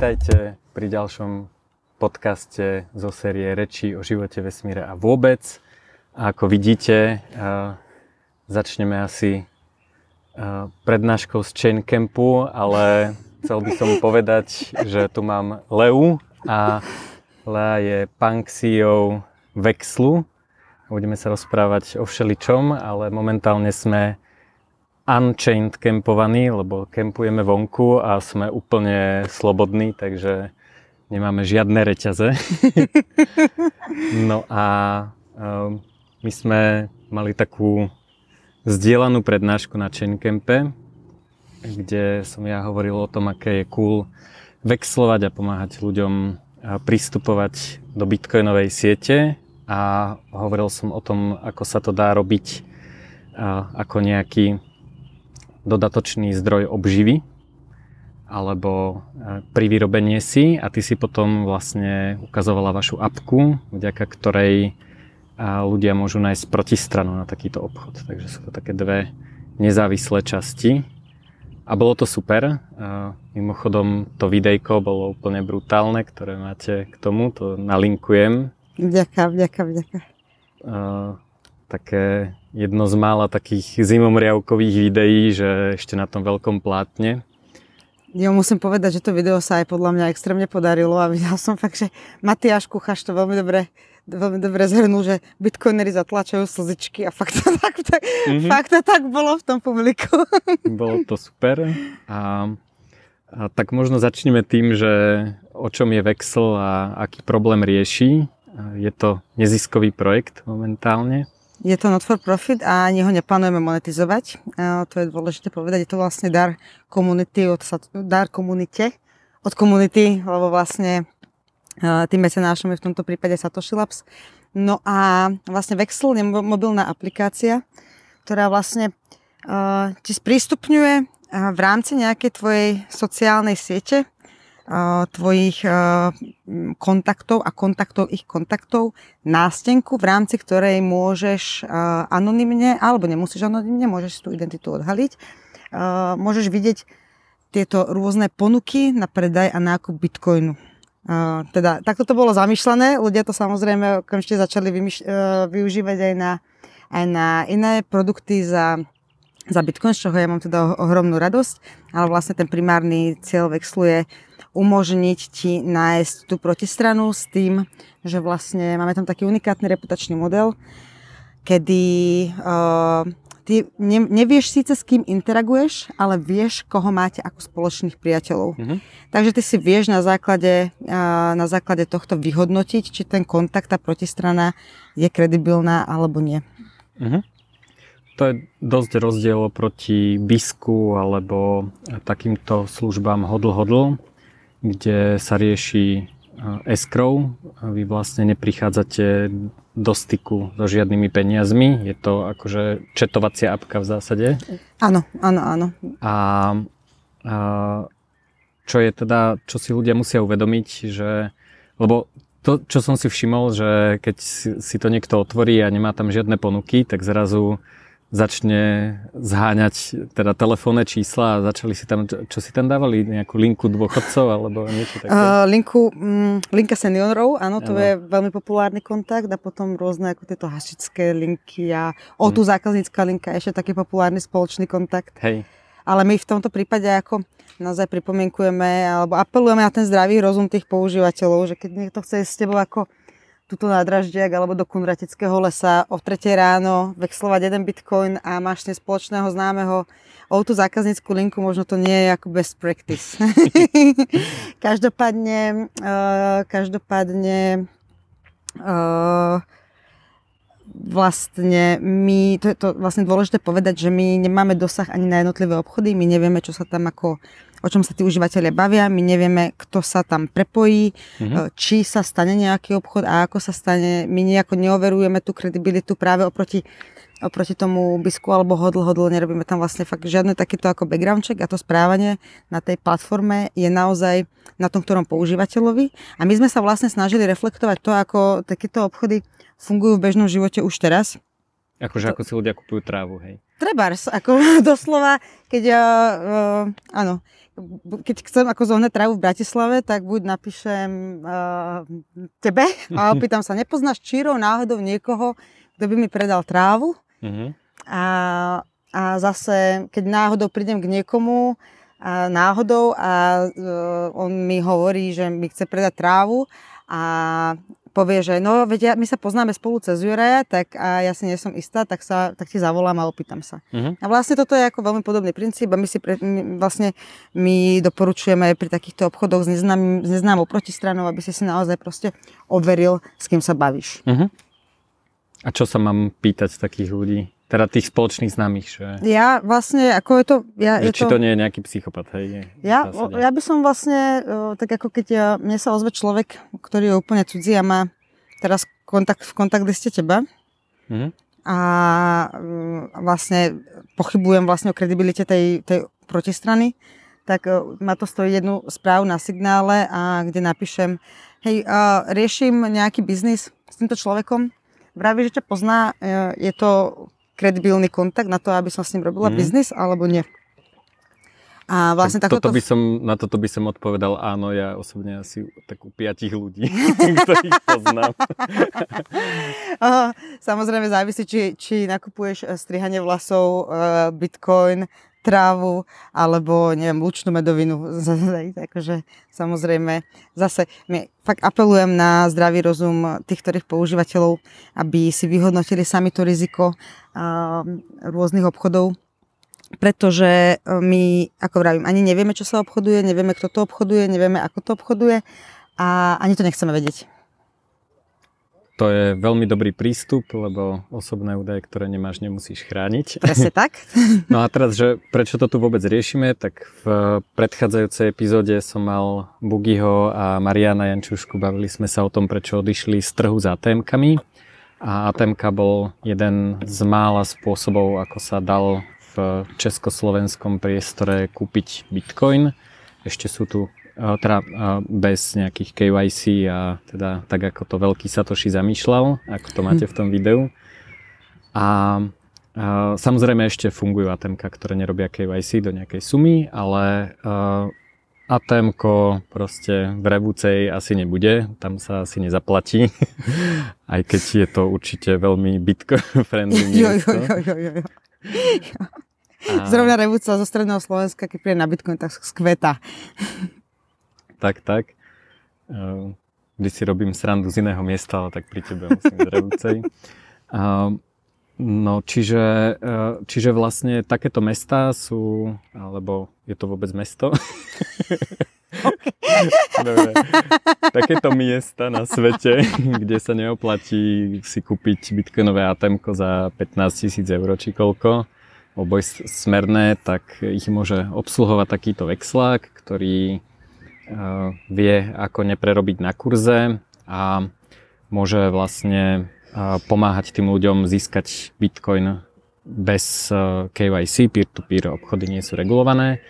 Vítajte pri ďalšom podcaste zo série Reči o živote, vesmíre a vôbec. A ako vidíte, začneme asi prednáškou z Chain Campu, ale chcel by som povedať, že tu mám Leu a Lea je punk CEO Vexlu. Budeme sa rozprávať o všeličom, ale momentálne sme unchained kempovaní, lebo kempujeme vonku a sme úplne slobodní, takže nemáme žiadne reťaze. no a um, my sme mali takú zdieľanú prednášku na Chaincampe, kde som ja hovoril o tom, aké je cool vexlovať a pomáhať ľuďom pristupovať do bitcoinovej siete a hovoril som o tom, ako sa to dá robiť ako nejaký dodatočný zdroj obživy alebo e, pri vyrobení si a ty si potom vlastne ukazovala vašu apku, vďaka ktorej e, ľudia môžu nájsť protistranu na takýto obchod. Takže sú to také dve nezávislé časti. A bolo to super. E, mimochodom to videjko bolo úplne brutálne, ktoré máte k tomu, to nalinkujem. Vďaka, vďaka, vďaka. Také jedno z mála takých zimomriavkových videí, že ešte na tom veľkom plátne. Ja musím povedať, že to video sa aj podľa mňa extrémne podarilo a videl som fakt, že Matiáš Kuchaš to veľmi dobre, veľmi dobre zhrnul, že bitcoinery zatlačajú slzičky a fakt to tak, tak, mm-hmm. fakt to tak bolo v tom publiku. Bolo to super a, a tak možno začneme tým, že o čom je Vexel a aký problém rieši. Je to neziskový projekt momentálne. Je to not for profit a ani ho neplánujeme monetizovať. To je dôležité povedať. Je to vlastne dar komunity, od, dar komunite, od komunity, lebo vlastne tým mecenášom je v tomto prípade Satoshi Labs. No a vlastne Vexel je mobilná aplikácia, ktorá vlastne ti sprístupňuje v rámci nejakej tvojej sociálnej siete tvojich kontaktov a kontaktov ich kontaktov nástenku, v rámci ktorej môžeš anonymne, alebo nemusíš anonymne, môžeš tú identitu odhaliť, môžeš vidieť tieto rôzne ponuky na predaj a nákup bitcoinu. Uh, teda takto to bolo zamýšľané, ľudia to samozrejme okamžite začali vymýš- uh, využívať aj na, aj na iné produkty za, za Bitcoin, z čoho ja mám teda ohromnú radosť, ale vlastne ten primárny cieľ Vexlu je umožniť ti nájsť tú protistranu s tým, že vlastne máme tam taký unikátny reputačný model, kedy uh, ty ne, nevieš síce s kým interaguješ, ale vieš, koho máte ako spoločných priateľov. Mm-hmm. Takže ty si vieš na základe, uh, na základe tohto vyhodnotiť, či ten kontakt, tá protistrana je kredibilná alebo nie. Mm-hmm. To je dosť rozdiel proti bisku alebo takýmto službám hodl-hodl, kde sa rieši escrow. Vy vlastne neprichádzate do styku so žiadnymi peniazmi. Je to akože četovacia apka v zásade. Áno, áno, áno. A, a čo je teda, čo si ľudia musia uvedomiť, že, lebo to, čo som si všimol, že keď si, si to niekto otvorí a nemá tam žiadne ponuky, tak zrazu začne zháňať teda telefónne čísla a začali si tam, čo, čo si tam dávali, nejakú linku dôchodcov alebo niečo také? Uh, linku, mm, linka seniorov, áno, to ano. je veľmi populárny kontakt a potom rôzne ako tieto hasičské linky a o tu hmm. zákaznícka linka, ešte taký populárny spoločný kontakt. Hej. Ale my v tomto prípade ako naozaj pripomienkujeme alebo apelujeme na ten zdravý rozum tých používateľov, že keď niekto chce s tebou ako tuto na Draždiak alebo do Kunratického lesa o 3 ráno vexlovať jeden bitcoin a máš ten spoločného známeho o tú zákazníckú linku, možno to nie je ako best practice. každopádne, uh, každopádne uh, vlastne my, to je to vlastne dôležité povedať, že my nemáme dosah ani na jednotlivé obchody, my nevieme, čo sa tam ako o čom sa tí užívateľia bavia, my nevieme, kto sa tam prepojí, mm-hmm. či sa stane nejaký obchod a ako sa stane. My nejako neoverujeme tú kredibilitu práve oproti oproti tomu bisku alebo hodl, hodl, nerobíme tam vlastne fakt žiadne takéto ako background check a to správanie na tej platforme je naozaj na tom, ktorom používateľovi. A my sme sa vlastne snažili reflektovať to, ako takéto obchody fungujú v bežnom živote už teraz. Akože ako si ľudia kupujú trávu, hej? Trebárs, ako doslova, keď, uh, uh, áno, bu- keď chcem ako zohnať trávu v Bratislave, tak buď napíšem uh, tebe a opýtam sa, nepoznáš čírov náhodou niekoho, kto by mi predal trávu? Mhm. A, a zase, keď náhodou prídem k niekomu, a náhodou a uh, on mi hovorí, že mi chce predať trávu a povie, že no, veď ja, my sa poznáme spolu cez Juraja, tak a ja si nie som istá, tak, sa, tak ti zavolám a opýtam sa. Mhm. A vlastne toto je ako veľmi podobný princíp a my si pre, my, vlastne my doporučujeme pri takýchto obchodoch s, neznám, s neznámou protistranou, aby si si naozaj proste overil, s kým sa bavíš. Mhm. A čo sa mám pýtať takých ľudí? Teda tých spoločných známych, že... Ja vlastne, ako je to... Ja, že je či to nie je nejaký psychopat, hej? Ja, ja by som vlastne, tak ako keď ja, mne sa ozve človek, ktorý je úplne cudzí a má teraz kontakt, v kontakt liste teba Mhm. a mm, vlastne pochybujem vlastne o kredibilite tej, tej protistrany, tak o, ma to stojí jednu správu na signále a kde napíšem, hej, riešim nejaký biznis s týmto človekom, vraví, že ťa pozná, e, je to kredibilný kontakt na to, aby som s ním robila Mhm. biznis, alebo nie. A vlastne Tak toto by som, na toto by som odpovedal áno, ja osobne asi tak u piatich ľudí, ktorých poznám. Samozrejme závisí, či, či nakupuješ eh, strihanie vlasov, eh, bitcoin, trávu, alebo neviem, lučnú medovinu. Takže samozrejme, zase my fakt apelujem na zdravý rozum tých, ktorých používateľov, aby si vyhodnotili sami to riziko rôznych obchodov, pretože eh, my, ako vravím, ani nevieme, čo sa obchoduje, nevieme, kto to obchoduje, nevieme, ako to obchoduje a ani to nechceme vedieť. To je veľmi dobrý prístup, lebo osobné údaje, ktoré nemáš, nemusíš chrániť. Presne tak. No a teraz, že prečo to tu vôbec riešime, tak v predchádzajúcej epizóde som mal Bugiho a Mariana Jančušku, bavili sme sa o tom, prečo odišli z trhu za ATM-kami a ATM bol jeden z mála spôsobov, ako sa dal v československom priestore kúpiť Bitcoin. Ešte sú tu teda bez nejakých KYC a teda tak ako to veľký Satoshi zamýšľal, ako to máte v tom videu. A Uh, samozrejme ešte fungujú atm ktoré nerobia KYC do nejakej sumy, ale uh, atm proste v Revúcej asi nebude, tam sa asi nezaplatí, aj keď je to určite veľmi bitcoin-friendly miesto. jo, jo, jo, jo. A- Zrovna Revúca zo stredného Slovenska, keď príde na Bitcoin, tak skveta. Tak, tak. Vždy si robím srandu z iného miesta, ale tak pri tebe musím z Revúcej. Uh, No, čiže, uh, čiže vlastne takéto mestá sú, alebo je to vôbec mesto? Dobre. Takéto miesta na svete, kde sa neoplatí si kúpiť bitcoinové ATM za 15 tisíc eur či koľko, oboj smerné, tak ich môže obsluhovať takýto vexlák, ktorý vie, ako neprerobiť na kurze a môže vlastne uh, pomáhať tým ľuďom získať bitcoin bez uh, KYC, peer-to-peer obchody nie sú regulované,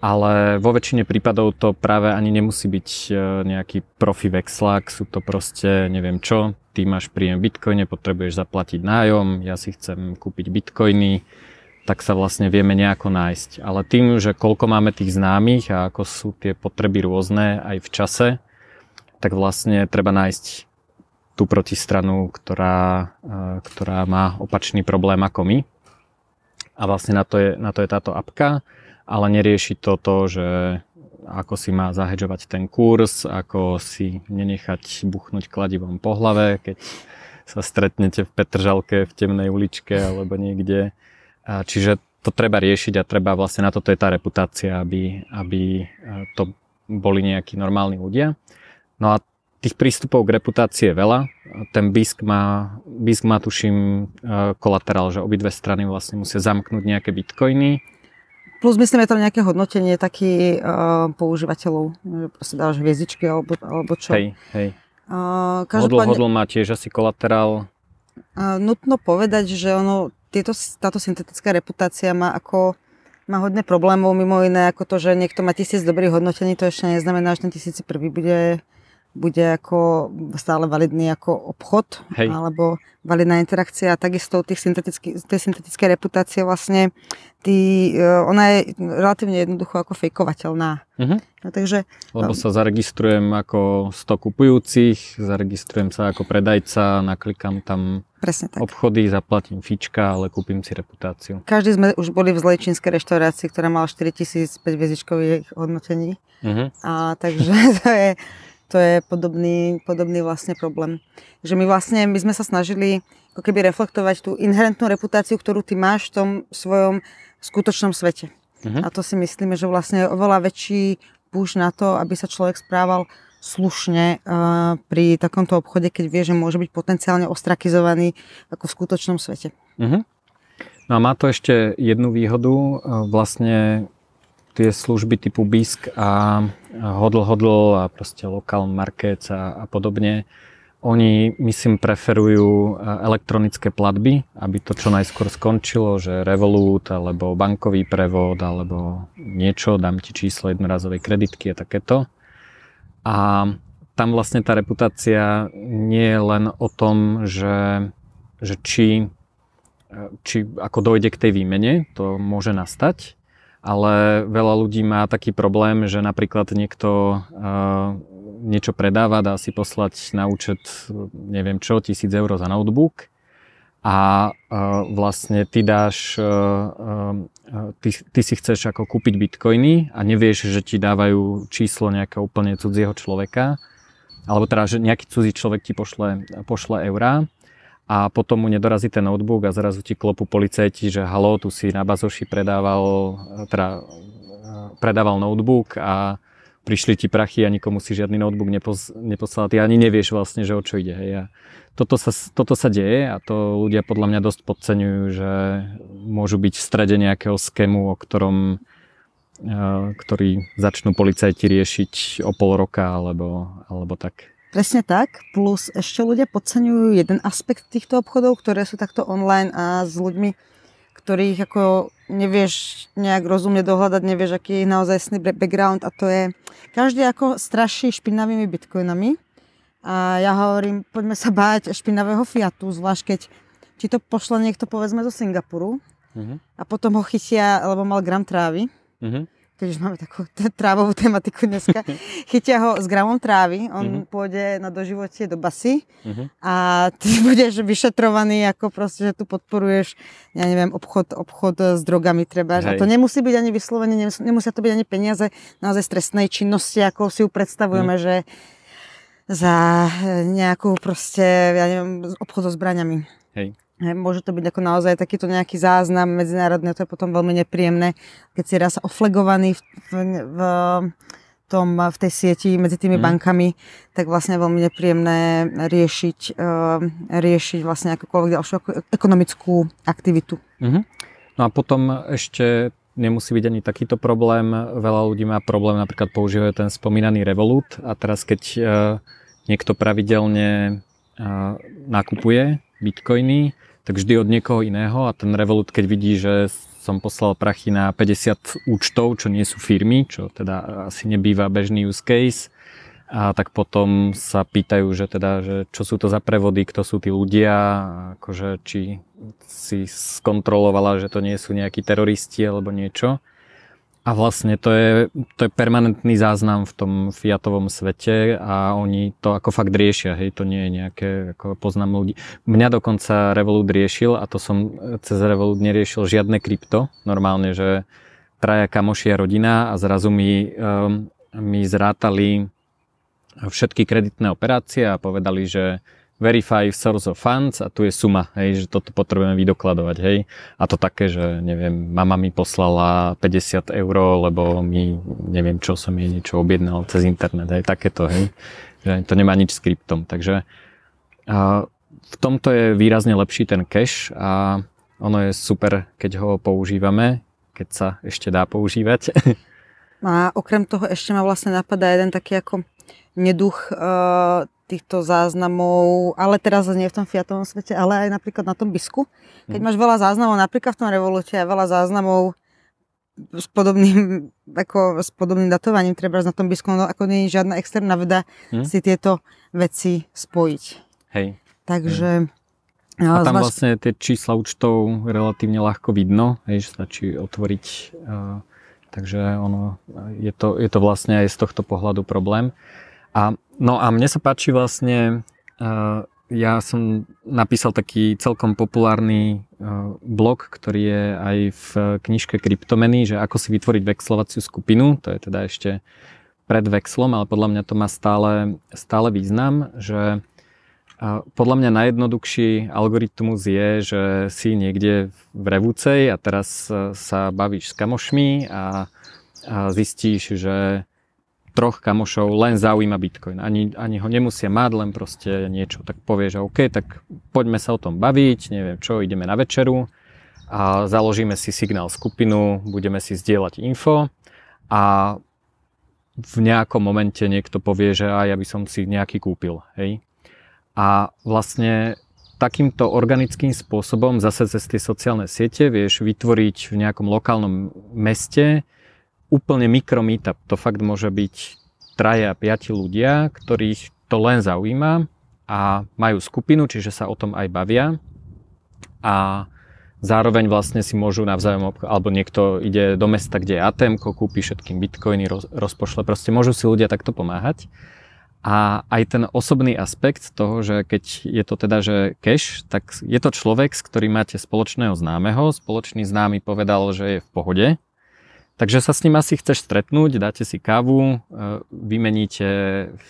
ale vo väčšine prípadov to práve ani nemusí byť nejaký profi vexlák, sú to proste neviem čo, ty máš príjem bitcoine, potrebuješ zaplatiť nájom, ja si chcem kúpiť bitcoiny, tak sa vlastne vieme nejako nájsť. Ale tým, že koľko máme tých známych a ako sú tie potreby rôzne aj v čase, tak vlastne treba nájsť tú protistranu, ktorá, eh, ktorá má opačný problém ako my. A vlastne na to je, na to je táto apka, ale nerieši to to, že ako si má zahedžovať ten kurz, ako si nenechať buchnúť kladivom po hlave, keď sa stretnete v Petržalke v temnej uličke alebo niekde. Čiže to treba riešiť a treba vlastne na toto je tá reputácia, aby, aby e, to boli nejakí normálni ľudia. No a tých prístupov k reputácii je veľa. Ten BISK má, BISK má tuším e, kolaterál, že obidve strany vlastne musia zamknúť nejaké bitcoiny. Plus myslím, je tam nejaké hodnotenie taký uh, používateľov, že proste dáš hviezdičky alebo, alebo čo. Hej, hej. Uh, Hodl, hodl má tiež asi kolaterál. uh, nutno povedať, že ono, tieto, táto syntetická reputácia má ako má hodne problémov, mimo iné ako to, že niekto má tisíc dobrých hodnotení, to ešte neznamená, že ten tisíci prvý bude bude ako stále validný ako obchod Hej. alebo validná interakcia a takisto tých syntetický, tej syntetické reputácie vlastne tý, e, ona je relatívne jednoducho ako fejkovateľná. Mhm. No, takže Lebo sa zaregistrujem ako 100 kupujúcich, zaregistrujem sa ako predajca, naklikám tam presne tak. obchody, zaplatím fička, ale kúpim si reputáciu. Každý sme už boli v zlej čínskej reštaurácii, ktorá mala 4000 5 hviezdičkových hodnotení. Mhm. A takže to je, to je podobný, podobný vlastne problém. Že my vlastne, my sme sa snažili ako keby reflektovať tú inherentnú reputáciu, ktorú ty máš v tom svojom skutočnom svete. Mhm. A to si myslíme, že vlastne je oveľa väčší push na to, aby sa človek správal slušne uh, pri takomto obchode, keď vie, že môže byť potenciálne ostrakizovaný ako v skutočnom svete. Mhm. No a má to ešte jednu výhodu, e, vlastne tie služby typu BISK a Hodl Hodl a proste Local Markets a, a podobne, oni, myslím, preferujú e, elektronické platby, aby to čo najskôr skončilo, že Revolut alebo bankový prevod alebo niečo, dám ti číslo jednorazovej kreditky a takéto. A tam vlastne tá reputácia nie je len o tom, že, že či či ako dojde k tej výmene, to môže nastať, ale veľa ľudí má taký problém, že napríklad niekto uh, niečo predáva, dá si poslať na účet, neviem čo, tisíc eur za notebook a uh, vlastne ty dáš, uh, ty, ty si chceš ako kúpiť bitcoiny a nevieš, že ti dávajú číslo nejakého úplne cudzieho človeka, alebo teda, že nejaký cudzí človek ti pošle, pošle eurá a potom mu nedorazí ten notebook a zrazu ti klopu policajti, že halo, tu si na bazoši predával, teda predával notebook a prišli ti prachy a nikomu si žiadny notebook nepos, neposlal. Ty ani nevieš vlastne, že o čo ide. Hej. A toto, sa, toto sa deje a to ľudia podľa mňa dosť podceňujú, že môžu byť v strede nejakého skému, o ktorom ktorý začnú policajti riešiť o pol roka alebo, alebo tak. Presne tak, plus ešte ľudia podceňujú jeden aspekt týchto obchodov, ktoré sú takto online a s ľuďmi, ktorých ako nevieš nejak rozumne dohľadať, nevieš, aký je naozaj background a to je, každý ako straší špinavými bitcoinami a ja hovorím, poďme sa báť špinavého Fiatu, zvlášť keď ti to pošle niekto povedzme zo Singapuru uh-huh. a potom ho chytia, lebo mal gram trávy. Uh-huh keď už máme takú t- trávovú tematiku dneska, chytia ho s gramom trávy, on uh-huh. pôjde na doživotie do basy uh-huh. a ty budeš vyšetrovaný, ako proste, že tu podporuješ, ja neviem, obchod, obchod s drogami treba. A to nemusí byť ani vyslovene, nemus- nemusia to byť ani peniaze naozaj stresnej činnosti, ako si ju predstavujeme, uh-huh. že za nejakú proste, ja neviem, obchod so zbraňami. Hej. Môže to byť ako naozaj takýto nejaký záznam medzinárodný, to je potom veľmi nepríjemné, keď si raz oflegovaný v, v, v, tom, v tej sieti medzi tými mm. bankami, tak vlastne veľmi nepríjemné riešiť, uh, riešiť vlastne akúkoľvek ďalšiu ekonomickú aktivitu. Mm-hmm. No a potom ešte nemusí byť ani takýto problém. Veľa ľudí má problém, napríklad používajú ten spomínaný Revolut a teraz keď uh, niekto pravidelne uh, nakupuje bitcoiny, tak vždy od niekoho iného a ten Revolut, keď vidí, že som poslal prachy na 50 účtov, čo nie sú firmy, čo teda asi nebýva bežný use case, a tak potom sa pýtajú, že teda, že čo sú to za prevody, kto sú tí ľudia, akože či si skontrolovala, že to nie sú nejakí teroristi alebo niečo. A vlastne to je, to je permanentný záznam v tom Fiatovom svete a oni to ako fakt riešia, hej, to nie je nejaké, ako poznám ľudí. Mňa dokonca Revolut riešil a to som cez Revolut neriešil žiadne krypto, normálne, že traja kamošia rodina a zrazu mi, um, mi zrátali všetky kreditné operácie a povedali, že verify source of funds a tu je suma, hej, že toto potrebujeme vydokladovať, hej. A to také, že neviem, mama mi poslala 50 eur, lebo mi, neviem čo, som jej niečo objednal cez internet, hej, takéto, hej. Že to nemá nič s kryptom, takže a v tomto je výrazne lepší ten cash a ono je super, keď ho používame, keď sa ešte dá používať. A okrem toho ešte ma vlastne napadá jeden taký ako neduch uh, týchto záznamov, ale teraz nie v tom Fiatovom svete, ale aj napríklad na tom bisku. Keď mm. máš veľa záznamov, napríklad v tom Revolute a veľa záznamov s podobným, ako s podobným datovaním, treba na tom Bitcoinu, ako nie je žiadna externá veda hm? si tieto veci spojiť. Hej. Takže... Hej. A tam vlastne tie čísla účtov relatívne ľahko vidno, hej, že stačí otvoriť, uh, takže ono, je to, je to vlastne aj z tohto pohľadu problém. A, no a mne sa páči vlastne uh, ja som napísal taký celkom populárny uh, blog, ktorý je aj v knižke Kryptomeny, že ako si vytvoriť vexlovaciu skupinu, to je teda ešte pred vexlom, ale podľa mňa to má stále, stále význam, že uh, podľa mňa najjednoduchší algoritmus je, že si niekde v Revúcej a teraz sa bavíš s kamošmi a, a zistíš, že troch kamošov len zaujíma Bitcoin. Ani, ani ho nemusia mať, len proste niečo. Tak povie, že OK, tak poďme sa o tom baviť, neviem čo, ideme na večeru a založíme si signál skupinu, budeme si zdieľať info a v nejakom momente niekto povie, že aj ja by som si nejaký kúpil. Hej? A vlastne takýmto organickým spôsobom zase cez tie sociálne siete vieš vytvoriť v nejakom lokálnom meste úplne mikro meetup. To fakt môže byť traja, piati ľudia, ktorých to len zaujíma a majú skupinu, čiže sa o tom aj bavia a zároveň vlastne si môžu navzájom, alebo niekto ide do mesta, kde je ATM, kúpi všetkým bitcoiny, roz, rozpošle, proste môžu si ľudia takto pomáhať. A aj ten osobný aspekt toho, že keď je to teda, že cash, tak je to človek, s ktorým máte spoločného známeho, spoločný známy povedal, že je v pohode, Takže sa s ním asi chceš stretnúť, dáte si kávu, e, vymeníte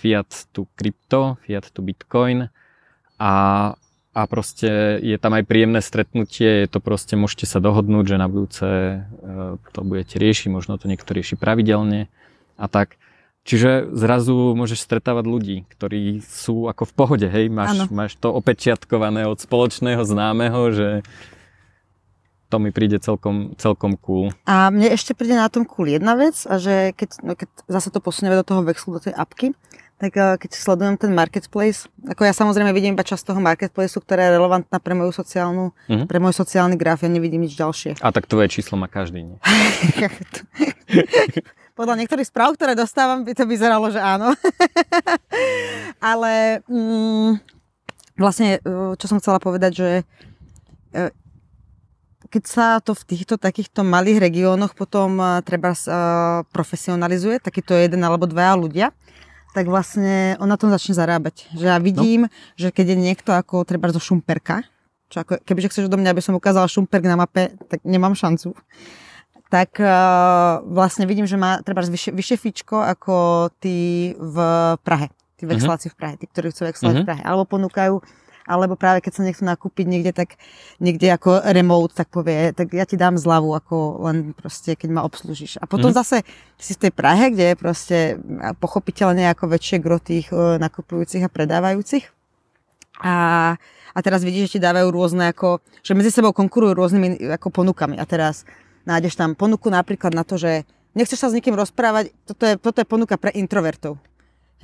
fiat tu krypto, fiat tu bitcoin a, a proste je tam aj príjemné stretnutie, je to proste, môžete sa dohodnúť, že na budúce e, to budete riešiť, možno to niekto rieši pravidelne a tak. Čiže zrazu môžeš stretávať ľudí, ktorí sú ako v pohode, hej, máš, máš to opečiatkované od spoločného známeho, že to mi príde celkom, celkom cool. A mne ešte príde na tom cool jedna vec, a že keď, no keď zase to posunieme do toho vexlu, do tej apky, tak uh, keď sledujem ten marketplace, ako ja samozrejme vidím iba časť toho marketplaceu, ktorá je relevantná pre moju sociálnu, mm-hmm. pre môj sociálny graf, ja nevidím nič ďalšie. A tak tvoje číslo má každý, nie? Podľa niektorých správ, ktoré dostávam, by to vyzeralo, že áno. Ale mm, vlastne, čo som chcela povedať, že e, keď sa to v týchto takýchto malých regiónoch potom uh, treba uh, profesionalizuje, takýto jeden alebo dvaja ľudia, tak vlastne on na tom začne zarábať. Že ja vidím, no. že keď je niekto ako treba zo Šumperka, čo ako, kebyže chceš do mňa, aby som ukázala Šumperk na mape, tak nemám šancu. Tak uh, vlastne vidím, že má treba vyššie, vyššie fičko ako tí v Prahe. Tí mhm. vexláci uh-huh. v Prahe, tí, ktorí chcú vexlovať uh-huh. v mhm. Prahe. Alebo ponúkajú alebo práve keď sa nechcú nakúpiť niekde, tak niekde ako remote, tak povie, tak ja ti dám zľavu, ako len proste, keď ma obslúžiš. A potom mm. zase si v tej Prahe, kde je proste pochopiteľne ako väčšie gro tých e, nakupujúcich a predávajúcich. A, a teraz vidíš, že ti dávajú rôzne ako, že medzi sebou konkurujú rôznymi ako ponukami. A teraz nájdeš tam ponuku napríklad na to, že nechceš sa s nikým rozprávať, toto je, toto je ponuka pre introvertov.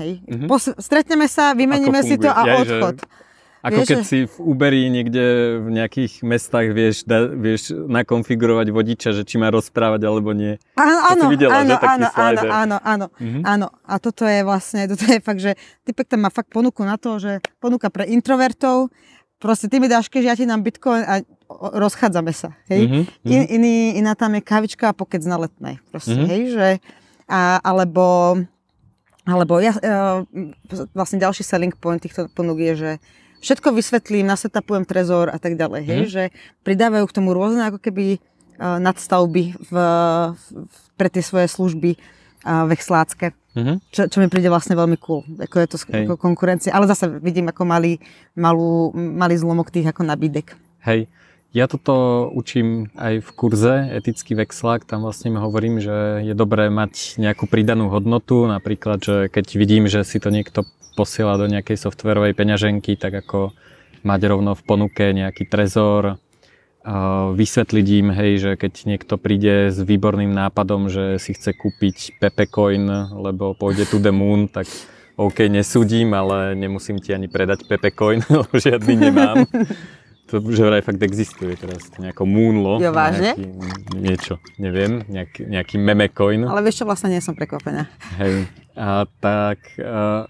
Hej. Mm-hmm. Pos- stretneme sa, vymeníme si to a ja, odchod. Že ako vieš, keď že... si v Uberi niekde v nejakých mestách vieš, da, vieš nakonfigurovať vodiča, že či má rozprávať alebo nie. Áno, áno, videla, áno, že? áno, áno, áno, áno, mm-hmm. áno. A toto je vlastne, toto je fakt, že typek tam má fakt ponuku na to, že ponuka pre introvertov, proste ty mi dáš keď ja ti dám bitcoin a rozchádzame sa, hej. Mm-hmm. In, iný, iná tam je kavička a pokec na letnej, proste, mm-hmm. hej, že a, alebo alebo ja, uh, vlastne ďalší selling point týchto ponúk je, že všetko vysvetlím, nasetapujem trezor a tak ďalej, hej, mm. že pridávajú k tomu rôzne ako keby uh, nadstavby v, v, pre tie svoje služby uh, vexlácké. Mm-hmm. Čo, čo mi príde vlastne veľmi cool, ako je to ako konkurencia, ale zase vidím ako malý, malú, malý zlomok tých ako nabídek. Hej, ja toto učím aj v kurze etický vexlák, tam vlastne hovorím, že je dobré mať nejakú pridanú hodnotu, napríklad, že keď vidím, že si to niekto posiela do nejakej softverovej peňaženky, tak ako mať rovno v ponuke nejaký trezor, vysvetliť im, hej, že keď niekto príde s výborným nápadom, že si chce kúpiť Pepecoin, lebo pôjde to the moon, tak OK, nesúdim, ale nemusím ti ani predať Pepecoin, lebo žiadny nemám. to že vraj fakt existuje teraz, to nejako Moonlo. Jo, vážne? Nejaký, niečo, neviem, nejaký, nejaký memecoin. Ale vieš čo, vlastne nie som prekvapená. Hej, a tak... A,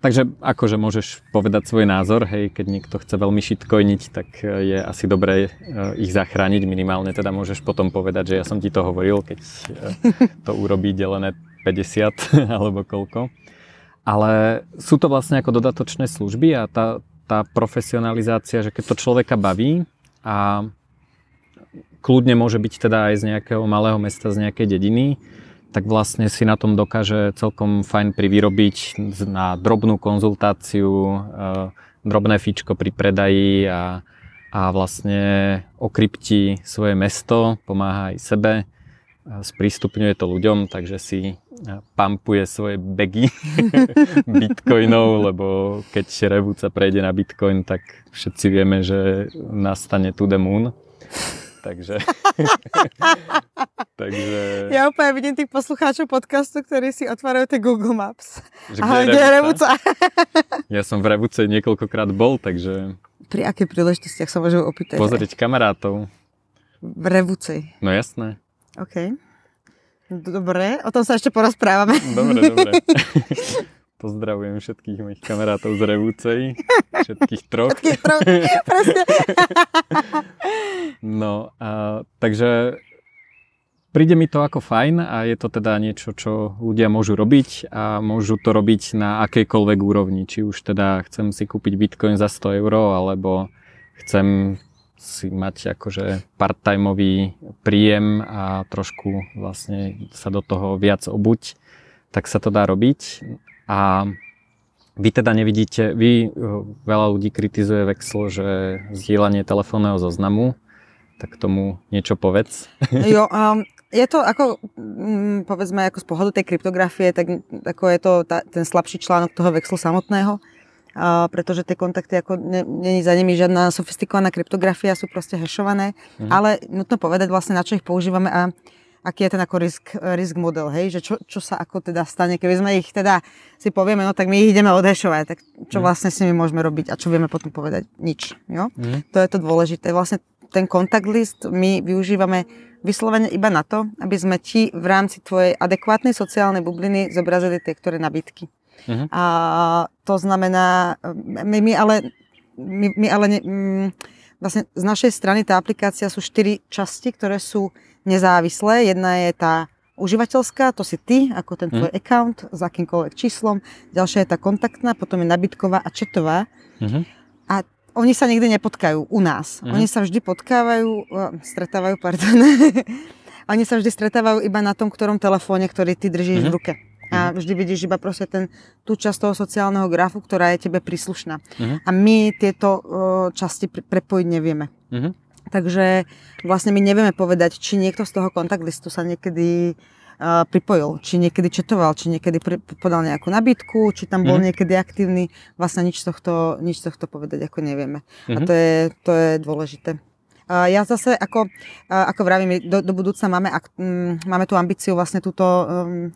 takže akože môžeš povedať svoj názor, hej, keď niekto chce veľmi shitcoiniť, tak je asi dobré e, ich zachrániť, minimálne teda môžeš potom povedať, že ja som ti to hovoril, keď e, to urobí delené 50 alebo koľko. Ale sú to vlastne ako dodatočné služby a tá, tá profesionalizácia, že keď to človeka baví a kľudne môže byť teda aj z nejakého malého mesta, z nejakej dediny, tak vlastne si na tom dokáže celkom fajn privyrobiť na drobnú konzultáciu, e, drobné fičko pri predaji a, a vlastne okryptí svoje mesto, pomáha aj sebe, sprístupňuje to ľuďom, takže si pampuje svoje begy bitcoinov, lebo keď Revúca prejde na bitcoin, tak všetci vieme, že nastane to the moon. Takže... Takže... Ja úplne vidím tých poslucháčov podcastu, ktorí si otvárajú tie Google Maps. Že kde, kde je Revúca? ja som v Revúce niekoľkokrát bol, takže... Pri akej príležitostiach sa môžu opýtať? Pozrieť kamarátov. V Revúcej. No jasné. OK. Dobre, o tom sa ešte porozprávame. Dobre, dobre. Pozdravujem všetkých mojich kamarátov z Revúcej. Všetkých troch. Všetkých troch, presne. No, a, takže príde mi to ako fajn a je to teda niečo, čo ľudia môžu robiť a môžu to robiť na akejkoľvek úrovni. Či už teda chcem si kúpiť bitcoin za 100 eur, alebo chcem si mať akože part-timeový príjem a trošku vlastne sa do toho viac obuť, tak sa to dá robiť. A vy teda nevidíte, vy, eh, veľa ľudí kritizuje Vexel, že zdieľanie telefónneho zoznamu, tak tomu niečo povedz. Jo, um, je to ako, um, povedzme, ako z pohľadu tej kryptografie, tak ako je to tá, ten slabší článok toho Vexlu samotného pretože tie kontakty, ako není za nimi žiadna sofistikovaná kryptografia, sú proste hešované, mhm. ale nutno povedať vlastne, na čo ich používame a aký je ten ako risk, risk model, hej, že čo, čo sa ako teda stane, keby sme ich teda si povieme, no tak my ich ideme odhešovať, tak čo mhm. vlastne s nimi môžeme robiť a čo vieme potom povedať? Nič, jo? Mm. To je to dôležité. Vlastne ten kontakt list my využívame vyslovene iba na to, aby sme ti v rámci tvojej adekvátnej sociálnej bubliny zobrazili tie, ktoré nabitky. Uh-huh. A to znamená, my, my ale, my, my ale ne, mm, vlastne z našej strany tá aplikácia sú štyri časti, ktoré sú nezávislé. Jedna je tá užívateľská, to si ty, ako ten tvoj uh-huh. account s akýmkoľvek číslom. Ďalšia je tá kontaktná, potom je nabitková a četová. Uh-huh. A oni sa nikdy nepotkajú u nás. Uh-huh. Oni sa vždy potkávajú, stretávajú, pardon. oni sa vždy stretávajú iba na tom ktorom telefóne, ktorý ty držíš uh-huh. v ruke a vždy vidíš iba proste ten, tú časť toho sociálneho grafu, ktorá je tebe príslušná. Uh-huh. A my tieto uh, časti pre, prepojiť nevieme. Uh-huh. Takže vlastne my nevieme povedať, či niekto z toho kontakt listu sa niekedy uh, pripojil, či niekedy četoval, či niekedy pri, podal nejakú nabídku, či tam bol uh-huh. niekedy aktívny. Vlastne nič z tohto, nič z tohto povedať ako nevieme. Uh-huh. A to je, to je dôležité. Uh, ja zase, ako, ako vravím, do, do budúca máme, ak, máme tú ambíciu vlastne túto um,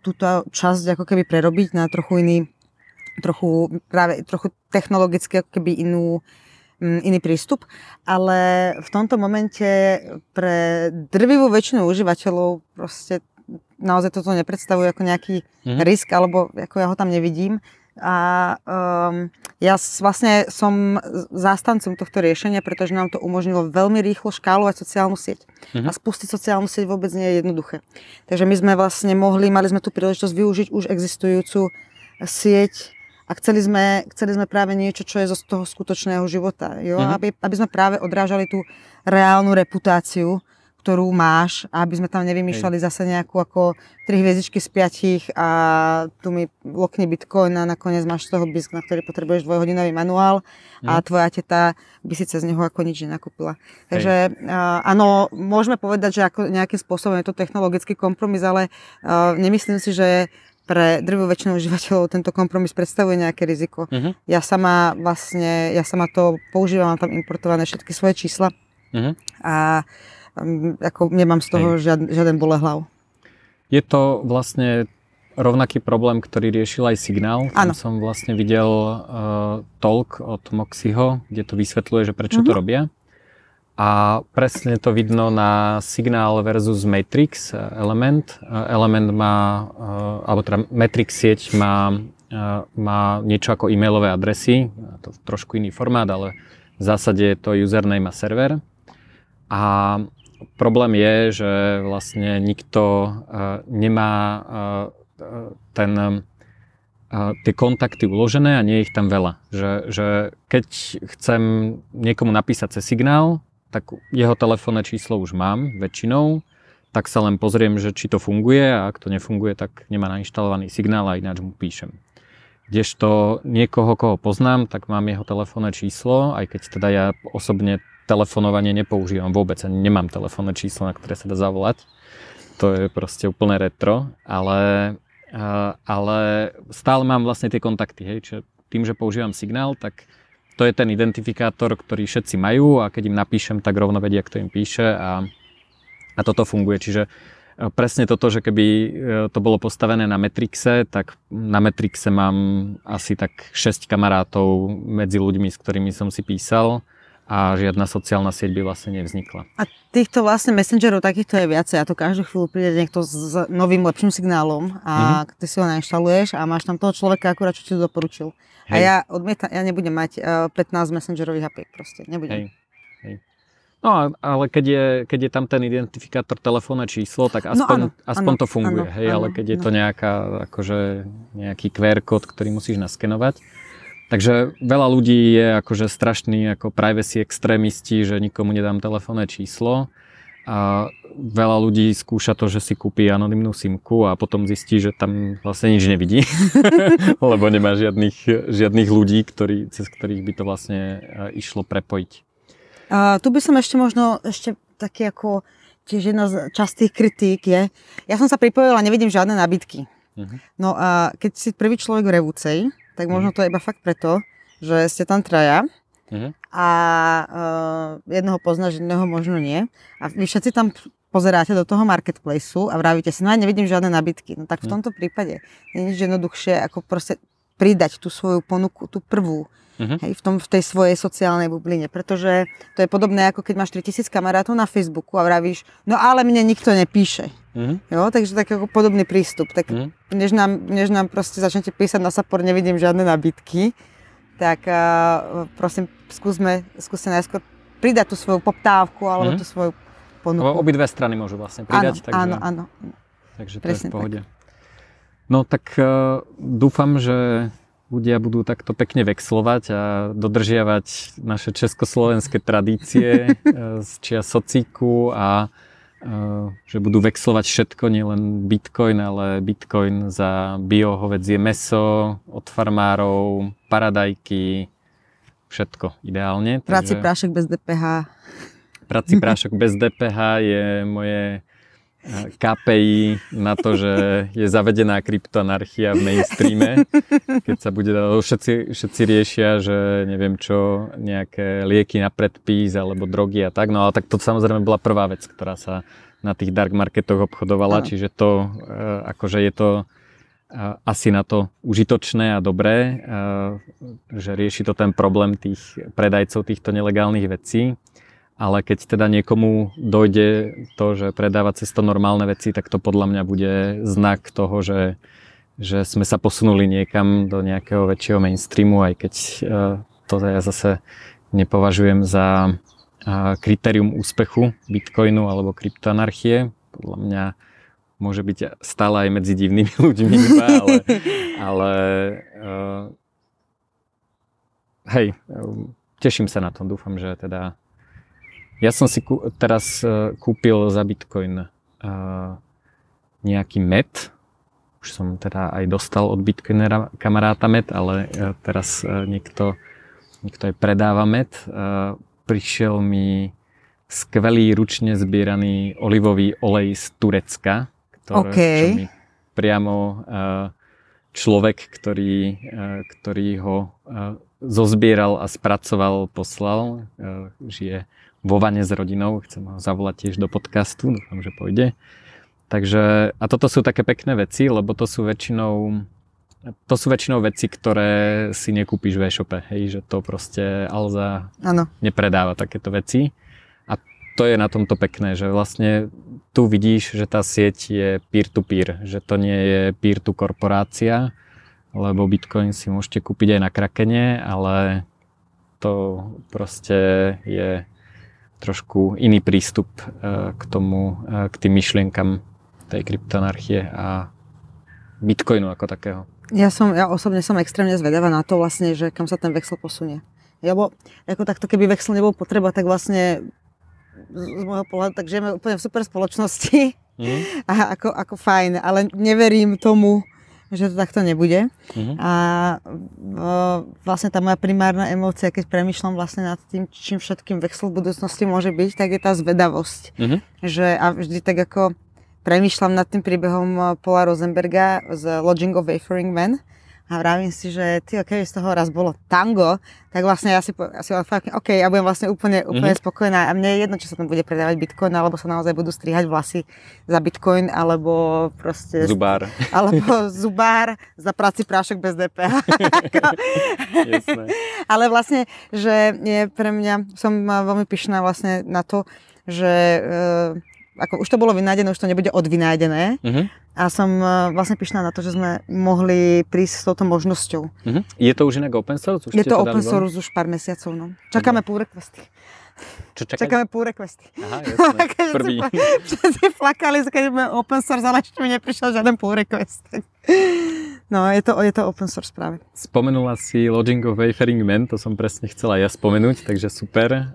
túto časť ako keby prerobiť na trochu iný, trochu, práve trochu technologicky ako keby inú, mm, iný prístup, ale v tomto momente pre drvivú väčšinu užívateľov proste naozaj toto nepredstavuje ako nejaký mm-hmm. risk, alebo ako ja ho tam nevidím. A um, ja vlastne som zástancom tohto riešenia, pretože nám to umožnilo veľmi rýchlo škálovať sociálnu sieť. Uh-huh. A spustiť sociálnu sieť vôbec nie je jednoduché. Takže my sme vlastne mohli, mali sme tu príležitosť využiť už existujúcu sieť a chceli sme, chceli sme práve niečo, čo je zo toho skutočného života. Jo? Uh-huh. Aby, aby sme práve odrážali tú reálnu reputáciu ktorú máš, aby sme tam nevymýšľali Hej. zase nejakú ako tri hviezdičky z piatich a tu mi lokne bitcoin a nakoniec máš z toho bisk, na ktorý potrebuješ dvojhodinový manuál a mm. tvoja teta by si cez neho ako nič nenakúpila. Takže áno, môžeme povedať, že ako nejakým spôsobom je to technologický kompromis, ale uh, nemyslím si, že pre drvú väčšinu užívateľov tento kompromis predstavuje nejaké riziko. Uh-huh. Ja sama vlastne, ja sama to používam, mám tam importované všetky svoje čísla. Uh-huh. A ako nemám z toho žiad, žiaden bolehlav. Je to vlastne rovnaký problém, ktorý riešil aj Signál. Tam som vlastne videl uh, talk od Moxiho, kde to vysvetľuje, že prečo to Mhm. robia. A presne to vidno na Signál versus Matrix eh, Element. Eh, Element má, eh, alebo teda Matrix sieť má, eh, má niečo ako e-mailové adresy, to trošku iný formát, ale v zásade je to username a server. A problém je, že vlastne nikto uh, nemá uh, ten, uh, tie kontakty uložené a nie je ich tam veľa. Že, že keď chcem niekomu napísať cez signál, tak jeho telefónne číslo už mám väčšinou, tak sa len pozriem, že či to funguje a ak to nefunguje, tak nemá nainštalovaný signál a ináč mu píšem. Kdežto niekoho, koho poznám, tak mám jeho telefónne číslo, aj keď teda ja osobne telefonovanie nepoužívam vôbec, ani nemám telefónne číslo, na ktoré sa dá zavolať. To je proste úplne retro, ale, ale stále mám vlastne tie kontakty, hej, čiže tým, že používam signál, tak to je ten identifikátor, ktorý všetci majú a keď im napíšem, tak rovno vedia, kto im píše a, a toto funguje. Čiže e, presne toto, že keby e, to bolo postavené na Metrixe, tak na Metrixe mám asi tak 6 kamarátov medzi ľuďmi, s ktorými som si písal a žiadna sociálna sieť by vlastne nevznikla. A týchto vlastne messengerov takýchto je viacej a to každú chvíľu príde niekto s novým lepším signálom a ty si ho nainštaluješ a máš tam toho človeka akurát, čo ti to doporučil. A Hej. ja odmietam, ja nebudem mať uh, 15 messengerových apiek proste, nebudem. Hej. Hej. No a- ale keď je, keď je tam ten identifikátor telefónne číslo, tak No aspoň, áno, aspoň áno, to funguje. áno, hej, ale áno, keď je no. to nejaká, akože nejaký QR kód, ktorý musíš naskenovať. Takže veľa ľudí je akože strašný ako privacy extrémisti, že nikomu nedám telefónne číslo. A veľa ľudí skúša to, že si kúpi anonymnú simku a potom zistí, že tam vlastne nič nevidí, lebo nemá žiadnych, žiadnych ľudí, ktorí, cez ktorých by to vlastne e, išlo prepojiť. Uh, tu by som ešte možno, ešte taký ako tiež jedna z častých kritík je, ja som sa pripojila a nevidím žiadne nabídky. Mhm. No a keď si prvý človek v Revúcej, tak možno to je iba fakt preto, že ste tam traja Mhm. a uh, jednoho poznáš, jedného možno nie. A vy všetci tam pozeráte do toho marketplaceu a vravíte si, no ja nevidím žiadne nabídky. No tak v Mhm. tomto prípade je nič jednoduchšie, ako proste pridať tú svoju ponuku, tú prvú, Mhm. hej, v, tom, v tej svojej sociálnej bubline. Pretože to je podobné, ako keď máš 3000 kamarátov na Facebooku a vravíš, no ale mne nikto nepíše. Mhm. Jo, takže tak ako podobný prístup. Tak Mhm. než, nám, než nám proste začnete písať na support, nevidím žiadne nabídky, tak uh, prosím, skúsme, skúste najskôr pridať tú svoju poptávku alebo Mhm. tú svoju Lebo ponuku. obidve strany môžu vlastne pridať, áno, takže, áno, áno. takže to presne je v pohode. No tak uh, dúfam, že ľudia budú takto pekne vexlovať a dodržiavať naše československé tradície uh, z čia socíku a že budú vexlovať všetko, nielen bitcoin, ale bitcoin za bio hovedzie meso od farmárov, paradajky, všetko ideálne. Práci takže- prášek bez DPH. Prací prášok bez DPH je moje eh, KPI na to, že je zavedená kryptoanarchia v mainstreame. Keď sa bude, všetci, všetci riešia, že neviem čo, nejaké lieky na predpis alebo drogy a tak. No ale tak to samozrejme bola prvá vec, ktorá sa na tých dark marketoch obchodovala, Áno. čiže to, eh, akože je to eh, asi na to užitočné a dobré, eh, že rieši to ten problém tých predajcov týchto nelegálnych vecí ale keď teda niekomu dojde to, že predáva cez to normálne veci, tak to podľa mňa bude znak toho, že, že sme sa posunuli niekam do nejakého väčšieho mainstreamu, aj keď eh, to ja zase nepovažujem za eh, kritérium úspechu Bitcoinu alebo kryptoanarchie. Podľa mňa môže byť stále aj medzi divnými ľuďmi, iba, ale, ale eh, hej, teším sa na to. Dúfam, že teda ja som si kú, teraz uh, kúpil za Bitcoin uh, nejaký met. Už som teda aj dostal od Bitcoinera kamaráta met, ale uh, teraz uh, niekto, niekto aj predáva met. Uh, prišiel mi skvelý ručne zbieraný olivový olej z Turecka, ktoré, OK. čo mi priamo uh, človek, ktorý, uh, ktorý ho uh, zozbieral a spracoval, poslal. Žije vo vane s rodinou, chcem ho zavolať tiež do podcastu, dúfam, že pôjde. Takže, a toto sú také pekné veci, lebo to sú väčšinou to sú väčšinou veci, ktoré si nekúpiš v e-shope, hej, že to proste Alza Áno. nepredáva takéto veci. A to je na tomto pekné, že vlastne tu vidíš, že tá sieť je peer-to-peer, že to nie je peer-to korporácia, lebo Bitcoin si môžete kúpiť aj na Krakene, ale to proste je trošku iný prístup e, k tomu, e, k tým myšlienkam tej kryptonarchie a Bitcoinu ako takého. Ja som, ja osobne som extrémne zvedavá na to vlastne, že kam sa ten vexel posunie. Lebo ako takto, keby vexel nebol potreba, tak vlastne z, z môjho pohľadu, tak žijeme úplne v super spoločnosti mm. a ako, ako fajn, ale neverím tomu, že to takto nebude. Mm-hmm. A vlastne tá moja primárna emócia, keď premyšľam vlastne nad tým, čím všetkým vexel v budúcnosti môže byť, tak je tá zvedavosť. Mm-hmm. Že, a vždy tak ako premýšľam nad tým príbehom eh, Paula Rosenberga z Lodging of Wayfaring Men a vravím si, že ty, keby z toho raz bolo tango, tak vlastne ja si, ja si OK, ja budem vlastne úplne, úplne mm-hmm. spokojná a mne je jedno, či sa tam bude predávať bitcoin, alebo sa naozaj budú strihať vlasy za bitcoin, alebo proste... Zubár. Alebo zubár za práci prášok bez DPH. Ale vlastne, že je pre mňa, som veľmi pyšná vlastne na to, že e, ako už to bolo vynájdené, už to nebude odvynájdené. Uh-huh. A som uh, vlastne pyšná na to, že sme mohli prísť s touto možnosťou. Uh-huh. Je to už inak open source? Už je to open source už pár mesiacov. No. Čakáme pull requesty. Čo čakať? Čakáme pull requesty. Aha, jasné. Prvý. Všetci flakali, keď sme open source, ale ešte mi neprišiel žiaden pull request. No, je to, je to open source práve. Spomenula si Lodging of Wayfaring Men, to som presne chcela ja spomenúť, takže super.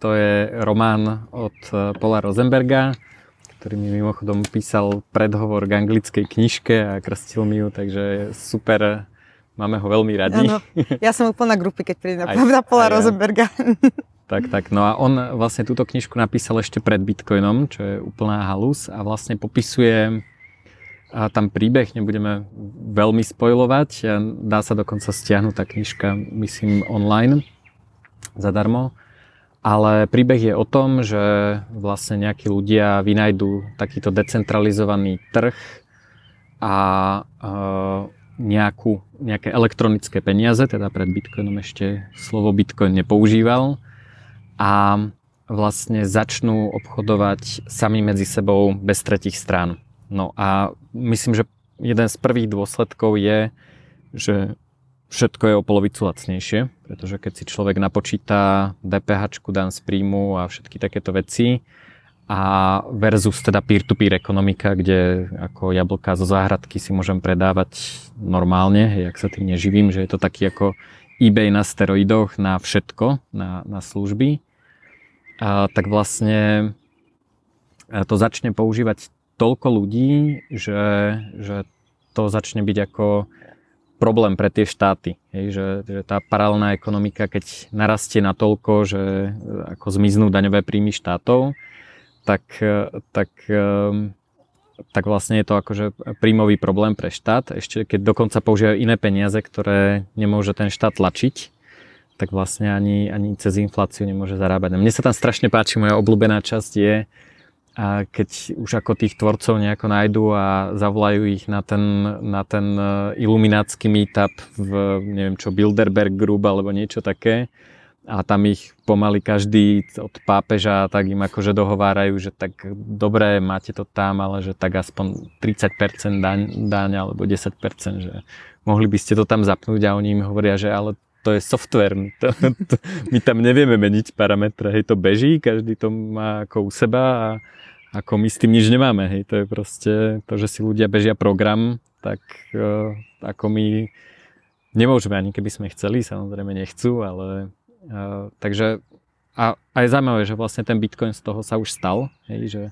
To je román od e, Paula Rosenberga, ktorý mi mimochodom písal predhovor k anglickej knižke a krstil mi ju, takže super. Máme ho veľmi radi. Ano, ja som úplná grupy, keď príde na, na Paula ja. Rosenberga. Tak, tak. No a on vlastne túto knižku napísal ešte pred Bitcoinom, čo je úplná halus a vlastne popisuje a tam príbeh nebudeme veľmi spojovať. Dá sa dokonca stiahnuť tá knižka, myslím, online zadarmo. Ale príbeh je o tom, že vlastne nejakí ľudia vynajdu takýto decentralizovaný trh a e, nejakú, nejaké elektronické peniaze, teda pred Bitcoinom ešte slovo Bitcoin nepoužíval a vlastne začnú obchodovať sami medzi sebou bez tretich strán. No a myslím, že jeden z prvých dôsledkov je, že všetko je o polovicu lacnejšie, pretože keď si človek napočíta DPH, dan z príjmu a všetky takéto veci a versus teda peer-to-peer ekonomika, kde ako jablka zo záhradky si môžem predávať normálne, hej, ak sa tým neživím, že je to taký ako eBay na steroidoch na všetko, na, na služby, a, tak vlastne to začne používať toľko ľudí, že, že to začne byť ako problém pre tie štáty. Hej, že, že tá paralelná ekonomika, keď narastie na toľko, že ako zmiznú daňové príjmy štátov, tak, tak, e, tak vlastne je to akože príjmový problém pre štát. Ešte keď dokonca používajú iné peniaze, ktoré nemôže ten štát tlačiť, tak vlastne ani, ani cez infláciu nemôže zarábať. Mne sa tam strašne páči, moja obľúbená časť je, a keď už ako tých tvorcov nejako nájdu a zavolajú ich na ten, na ten e, iluminátsky meetup v, neviem čo, Bilderberg Group alebo niečo také a tam ich pomaly každý od pápeža tak im akože dohovárajú, že tak dobre, máte to tam, ale že tak aspoň 30% daň, daň alebo 10%, že mohli by ste to tam zapnúť a oni im hovoria, že ale to je software, my, to, to, my tam nevieme meniť parametre, hej, to beží, každý to má ako u seba a ako my s tým nič nemáme, hej, to je proste to, že si ľudia bežia program, tak uh, ako my nemôžeme ani keby sme chceli, samozrejme nechcú, ale uh, takže a, a je zaujímavé, že vlastne ten Bitcoin z toho sa už stal, hej, že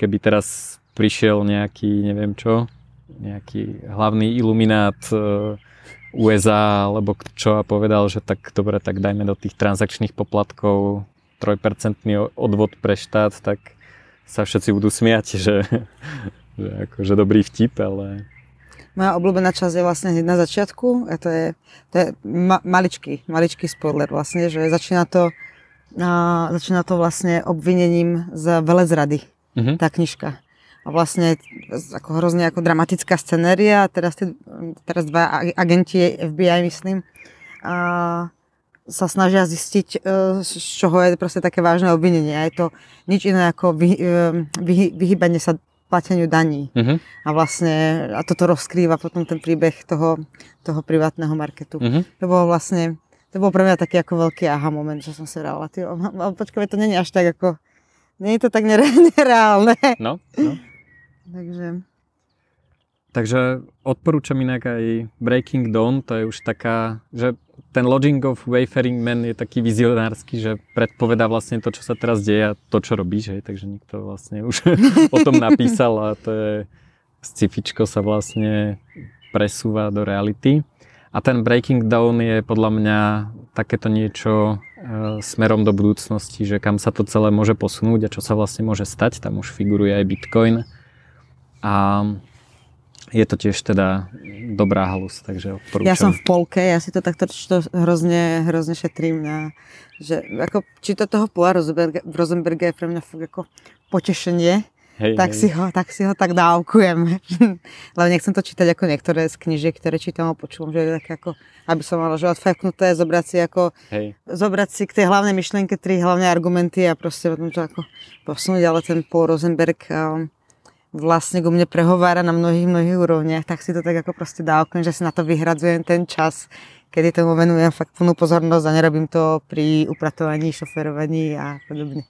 keby teraz prišiel nejaký, neviem čo, nejaký hlavný iluminát uh, USA alebo čo a povedal, že tak dobre, tak dajme do tých transakčných poplatkov 3% odvod pre štát, tak sa všetci budú smiať, že, že akože dobrý vtip, ale... Moja obľúbená časť je vlastne hneď na začiatku a to je, to je ma, maličký, maličký spoiler vlastne, že začína to, a, začína to vlastne obvinením z velezrady, uh-huh. tá knižka. a vlastne ako hrozne ako dramatická scenéria a teraz, tí, teraz dva agenti FBI, myslím, a sa snažia zistiť, e, z čoho je proste také vážne obvinenie. A je to nič iné ako vy, e, vy, vyhýbanie sa plateniu daní. Uh-huh. A vlastne a toto rozkrýva potom ten príbeh toho, toho privátneho marketu. Uh-huh. To bolo vlastne, to bol pre mňa taký ako veľký aha moment, že som si vrala, počkaj, to není až tak ako, nie je to tak nereálne. No, no. Takže... Takže odporúčam inak aj Breaking Dawn, to je už taká, že ten Lodging of Wayfaring Man je taký vizionársky, že predpovedá vlastne to, čo sa teraz deje a to, čo robíš, hej, takže nikto vlastne už o tom napísal a to je scifičko sa vlastne presúva do reality. A ten Breaking Down je podľa mňa takéto niečo e, smerom do budúcnosti, že kam sa to celé môže posunúť a čo sa vlastne môže stať. Tam už figuruje aj Bitcoin. A je to tiež teda dobrá halus, takže odporúčam. Ja som v polke, ja si to takto to hrozne, hrozne šetrím na, že ako čítať toho Paula Rosenberga, Rosenberga je pre mňa fakt ako potešenie, hej, tak, hej. Si ho, tak si ho tak dávkujem. Ale nechcem to čítať ako niektoré z knižiek, ktoré čítam a počúvam, že je také ako, aby som mala, že odfajknuté, zobrať si ako, hej. zobrať si k tej hlavnej myšlienke tri hlavné argumenty a proste potom to ako posunúť, ale ten Paul Rosenberg um, vlastne ku mne prehovára na mnohých, mnohých úrovniach, tak si to tak ako proste dá oknem, že si na to vyhradzujem ten čas, kedy tomu venujem fakt plnú pozornosť a nerobím to pri upratovaní, šoferovaní a podobne.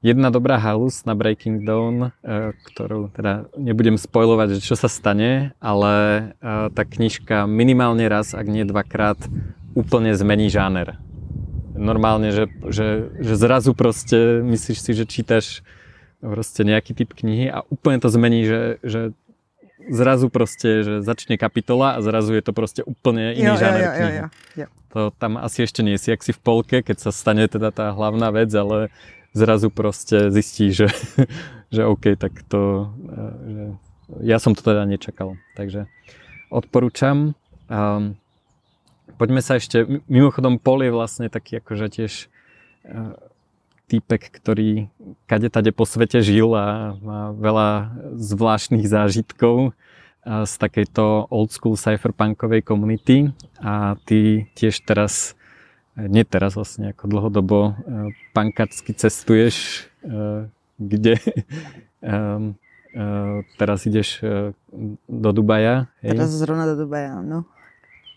Jedna dobrá halus na Breaking Dawn, e, ktorú teda nebudem spojovať, že čo sa stane, ale e, tá knižka minimálne raz, ak nie dvakrát, úplne zmení žáner. Normálne, že, že, že zrazu proste myslíš si, že čítaš proste nejaký typ knihy a úplne to zmení, že, že zrazu proste, že začne kapitola a zrazu je to proste úplne iný jo, žáner jo, jo, jo, jo. To tam asi ešte nie si, ak si v polke, keď sa stane teda tá hlavná vec, ale zrazu proste zistí, že, že OK, tak to, e, že ja som to teda nečakal. Takže odporúčam. Um, poďme sa ešte, mimochodom Pol je vlastne taký akože tiež uh, týpek, ktorý kade tade po svete žil a má veľa zvláštnych zážitkov z takejto old school cypherpunkovej komunity a ty tiež teraz, nie teraz vlastne ako dlhodobo e, punkarsky cestuješ, e, kde e, teraz ideš do Dubaja. Hej? Teraz zrovna do Dubaja, no.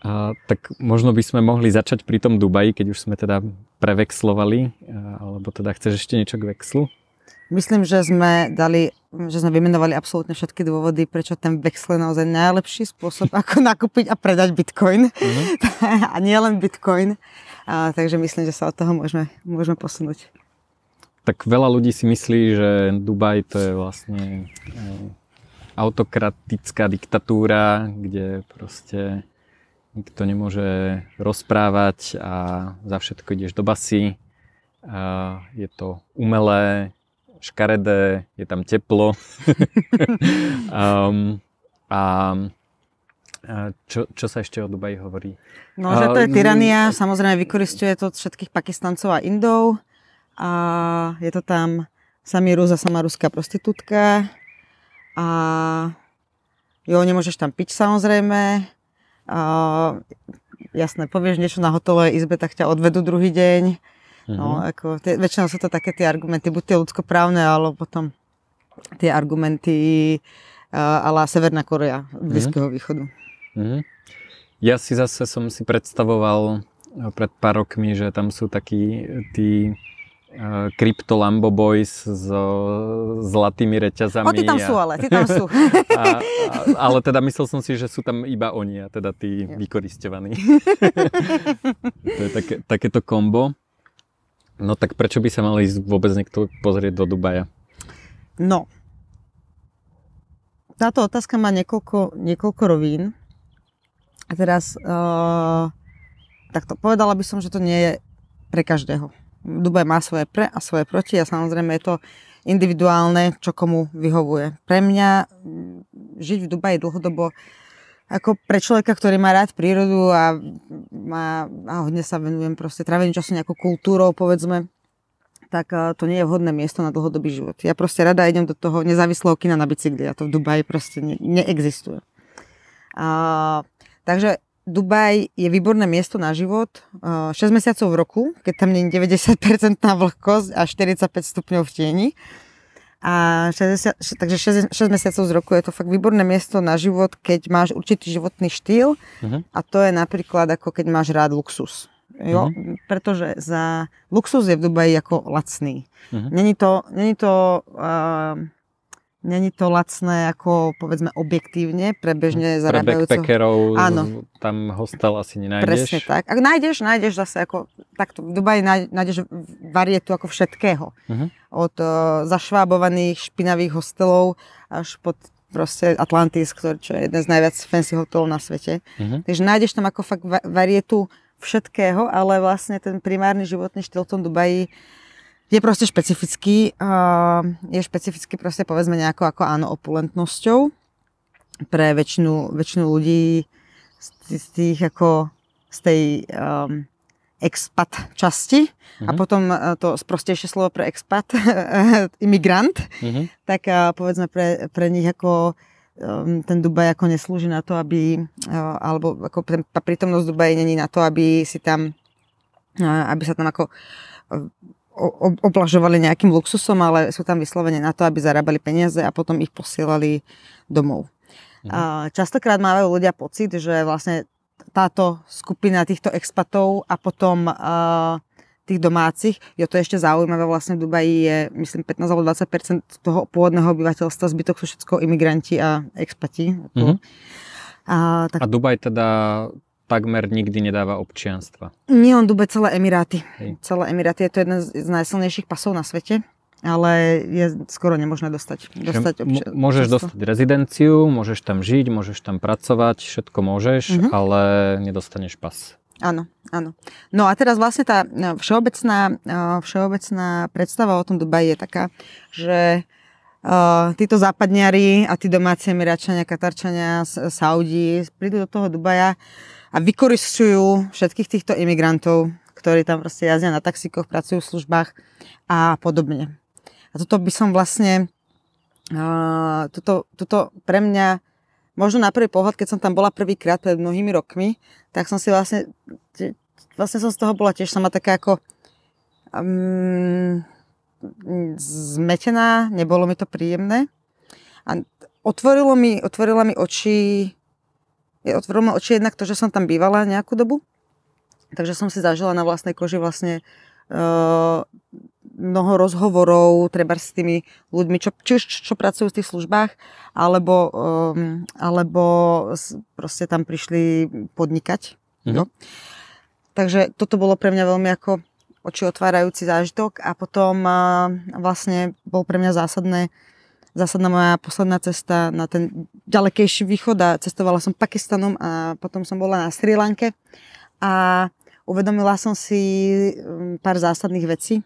A, tak možno by sme mohli začať pri tom Dubaji, keď už sme teda prevexlovali, alebo teda chceš ešte niečo k vexlu? Myslím, že sme dali, že sme vymenovali absolútne všetky dôvody, prečo ten vexl je naozaj najlepší spôsob, ako nakúpiť a predať bitcoin. Uh-huh. a nie len bitcoin. A, takže myslím, že sa od toho môžeme, môžeme posunúť. Tak veľa ľudí si myslí, že Dubaj to je vlastne e, autokratická diktatúra, kde proste nikto nemôže rozprávať a za všetko ideš do basy. A je to umelé, škaredé, je tam teplo. um, a čo, čo sa ešte o Dubaji hovorí? No, že to je tyrania, samozrejme vykoristuje to od všetkých Pakistancov a Indov. A je to tam samý Rus a sama ruská prostitútka. A jo, nemôžeš tam piť samozrejme. A, jasné, povieš niečo na hotelovej izbe, tak ťa odvedú druhý deň. Mm-hmm. No, mhm. ako, tie, väčšinou sú to také tie argumenty, buď tie ľudskoprávne, alebo potom tie argumenty uh, ala Severná Korea, Blízkeho mm-hmm. východu. Mm-hmm. Ja si zase som si predstavoval pred pár rokmi, že tam sú takí tí Crypto Lambo Boys s zlatými reťazami. O, ty tam a, sú ale, ty tam sú. A, a, ale teda myslel som si, že sú tam iba oni a teda tí ja. vykoristovaní. to je také, takéto kombo. No tak prečo by sa mal ísť vôbec niekto pozrieť do Dubaja? No. Táto otázka má niekoľko, niekoľko rovín. A teraz uh, takto povedala by som, že to nie je pre každého Dubaj má svoje pre a svoje proti a samozrejme je to individuálne, čo komu vyhovuje. Pre mňa mm, žiť v Dubaji dlhodobo ako pre človeka, ktorý má rád prírodu a, má, a hodne sa venujem proste tráveniu času nejakou kultúrou, povedzme, tak uh, to nie je vhodné miesto na dlhodobý život. Ja proste rada idem do toho nezávislého kina na bicykli a to v Dubaji proste ne, neexistuje. Uh, takže Dubaj je výborné miesto na život. 6 mesiacov v roku, keď tam nie je 90% vlhkosť a 45 stupňov v tieni. A 60, takže 6, 6 mesiacov z roku je to fakt výborné miesto na život, keď máš určitý životný štýl uh-huh. a to je napríklad ako keď máš rád luxus. Jo? Uh-huh. Pretože za luxus je v Dubaji ako lacný. Uh-huh. Není to, není to uh, Není to lacné ako povedzme objektívne pre bežne zarábajúceho. Pre backpackerov Áno. tam hostel asi nenájdeš. Presne tak. Ak nájdeš, nájdeš zase ako takto. V Dubaji nájdeš varietu ako všetkého. Uh-huh. Od uh, zašvábovaných špinavých hostelov až pod proste Atlantis, ktorý, čo je jeden z najviac fancy hotelov na svete. Uh-huh. Takže nájdeš tam ako fakt varietu všetkého, ale vlastne ten primárny životný štýl v tom Dubaji je proste špecifický. Je špecifický proste povedzme nejako ako áno opulentnosťou pre väčšinu, väčšinu ľudí z, z tých ako z tej um, expat časti mm-hmm. a mhm. potom to sprostejšie slovo pre expat, imigrant, mm-hmm. tak povedzme pre, pre nich ako um, ten Dubaj ako neslúži na to, aby, uh, alebo ako prítomnosť Dubaji není na to, aby si tam, uh, aby sa tam ako oblažovali nejakým luxusom, ale sú tam vyslovene na to, aby zarábali peniaze a potom ich posielali domov. Mhm. Častokrát mávajú ľudia pocit, že vlastne táto skupina týchto expatov a potom uh, tých domácich, jo to je ešte zaujímavé, vlastne v Dubaji je myslím 15 alebo 20 toho pôvodného obyvateľstva, zbytok sú všetko imigranti a expati. Mm-hmm. A, tak... a Dubaj teda takmer nikdy nedáva občianstva. Nie, on dube celé Emiráty. Hej. Celé Emiráty je to jeden z najsilnejších pasov na svete ale je skoro nemožné dostať, dostať občan- Môžeš dostať rezidenciu, môžeš tam žiť, môžeš tam pracovať, všetko môžeš, mm-hmm. ale nedostaneš pas. Áno, áno. No a teraz vlastne tá no, všeobecná, všeobecná predstava o tom Dubaji je taká, že uh, títo západniari a tí domáci Emiračania, Katarčania, Saudi prídu do toho Dubaja a vykoristujú všetkých týchto imigrantov, ktorí tam proste jazdia na taxíkoch, pracujú v službách a podobne. A toto by som vlastne, uh, toto, toto pre mňa, možno na prvý pohľad, keď som tam bola prvýkrát pred mnohými rokmi, tak som si vlastne, vlastne som z toho bola tiež sama taká ako um, zmetená, nebolo mi to príjemné. A otvorilo mi, otvorila mi oči je otvorilo oči jednak to, že som tam bývala nejakú dobu. Takže som si zažila na vlastnej koži vlastne uh, mnoho rozhovorov, treba s tými ľuďmi, čo, či už čo pracujú v tých službách, alebo, um, alebo proste tam prišli podnikať. Mm-hmm. No. Takže toto bolo pre mňa veľmi ako oči otvárajúci zážitok a potom uh, vlastne bol pre mňa zásadné zásadná moja posledná cesta na ten ďalekejší východ a cestovala som Pakistanom a potom som bola na Sri Lanke a uvedomila som si mm, pár zásadných vecí.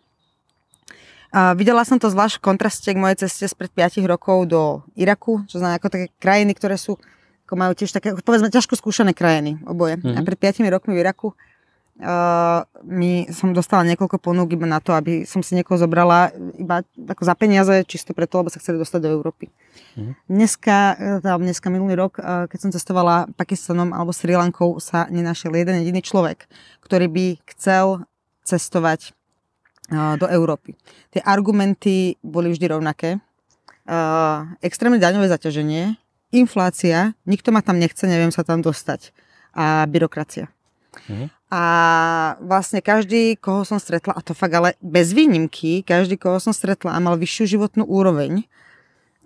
A videla som to zvlášť v kontraste k mojej ceste spred 5 rokov do Iraku, čo znamená ako také krajiny, ktoré sú ako majú tiež také, povedzme, ťažko skúšané krajiny, oboje. Mm-hmm. A pred 5 rokmi v Iraku uh, mi som dostala niekoľko ponúk iba na to, aby som si niekoho zobrala iba ako za peniaze, čisto preto, lebo sa chceli dostať do Európy. Mm. Dneska, teda dneska minulý rok, uh, keď som cestovala Pakistanom alebo Sri Lankou, sa nenašiel jeden jediný človek, ktorý by chcel cestovať uh, do Európy. Tie argumenty boli vždy rovnaké. Uh, extrémne daňové zaťaženie, inflácia, nikto ma tam nechce, neviem sa tam dostať. A byrokracia. Mm-hmm. A vlastne každý, koho som stretla, a to fakt ale bez výnimky, každý, koho som stretla a mal vyššiu životnú úroveň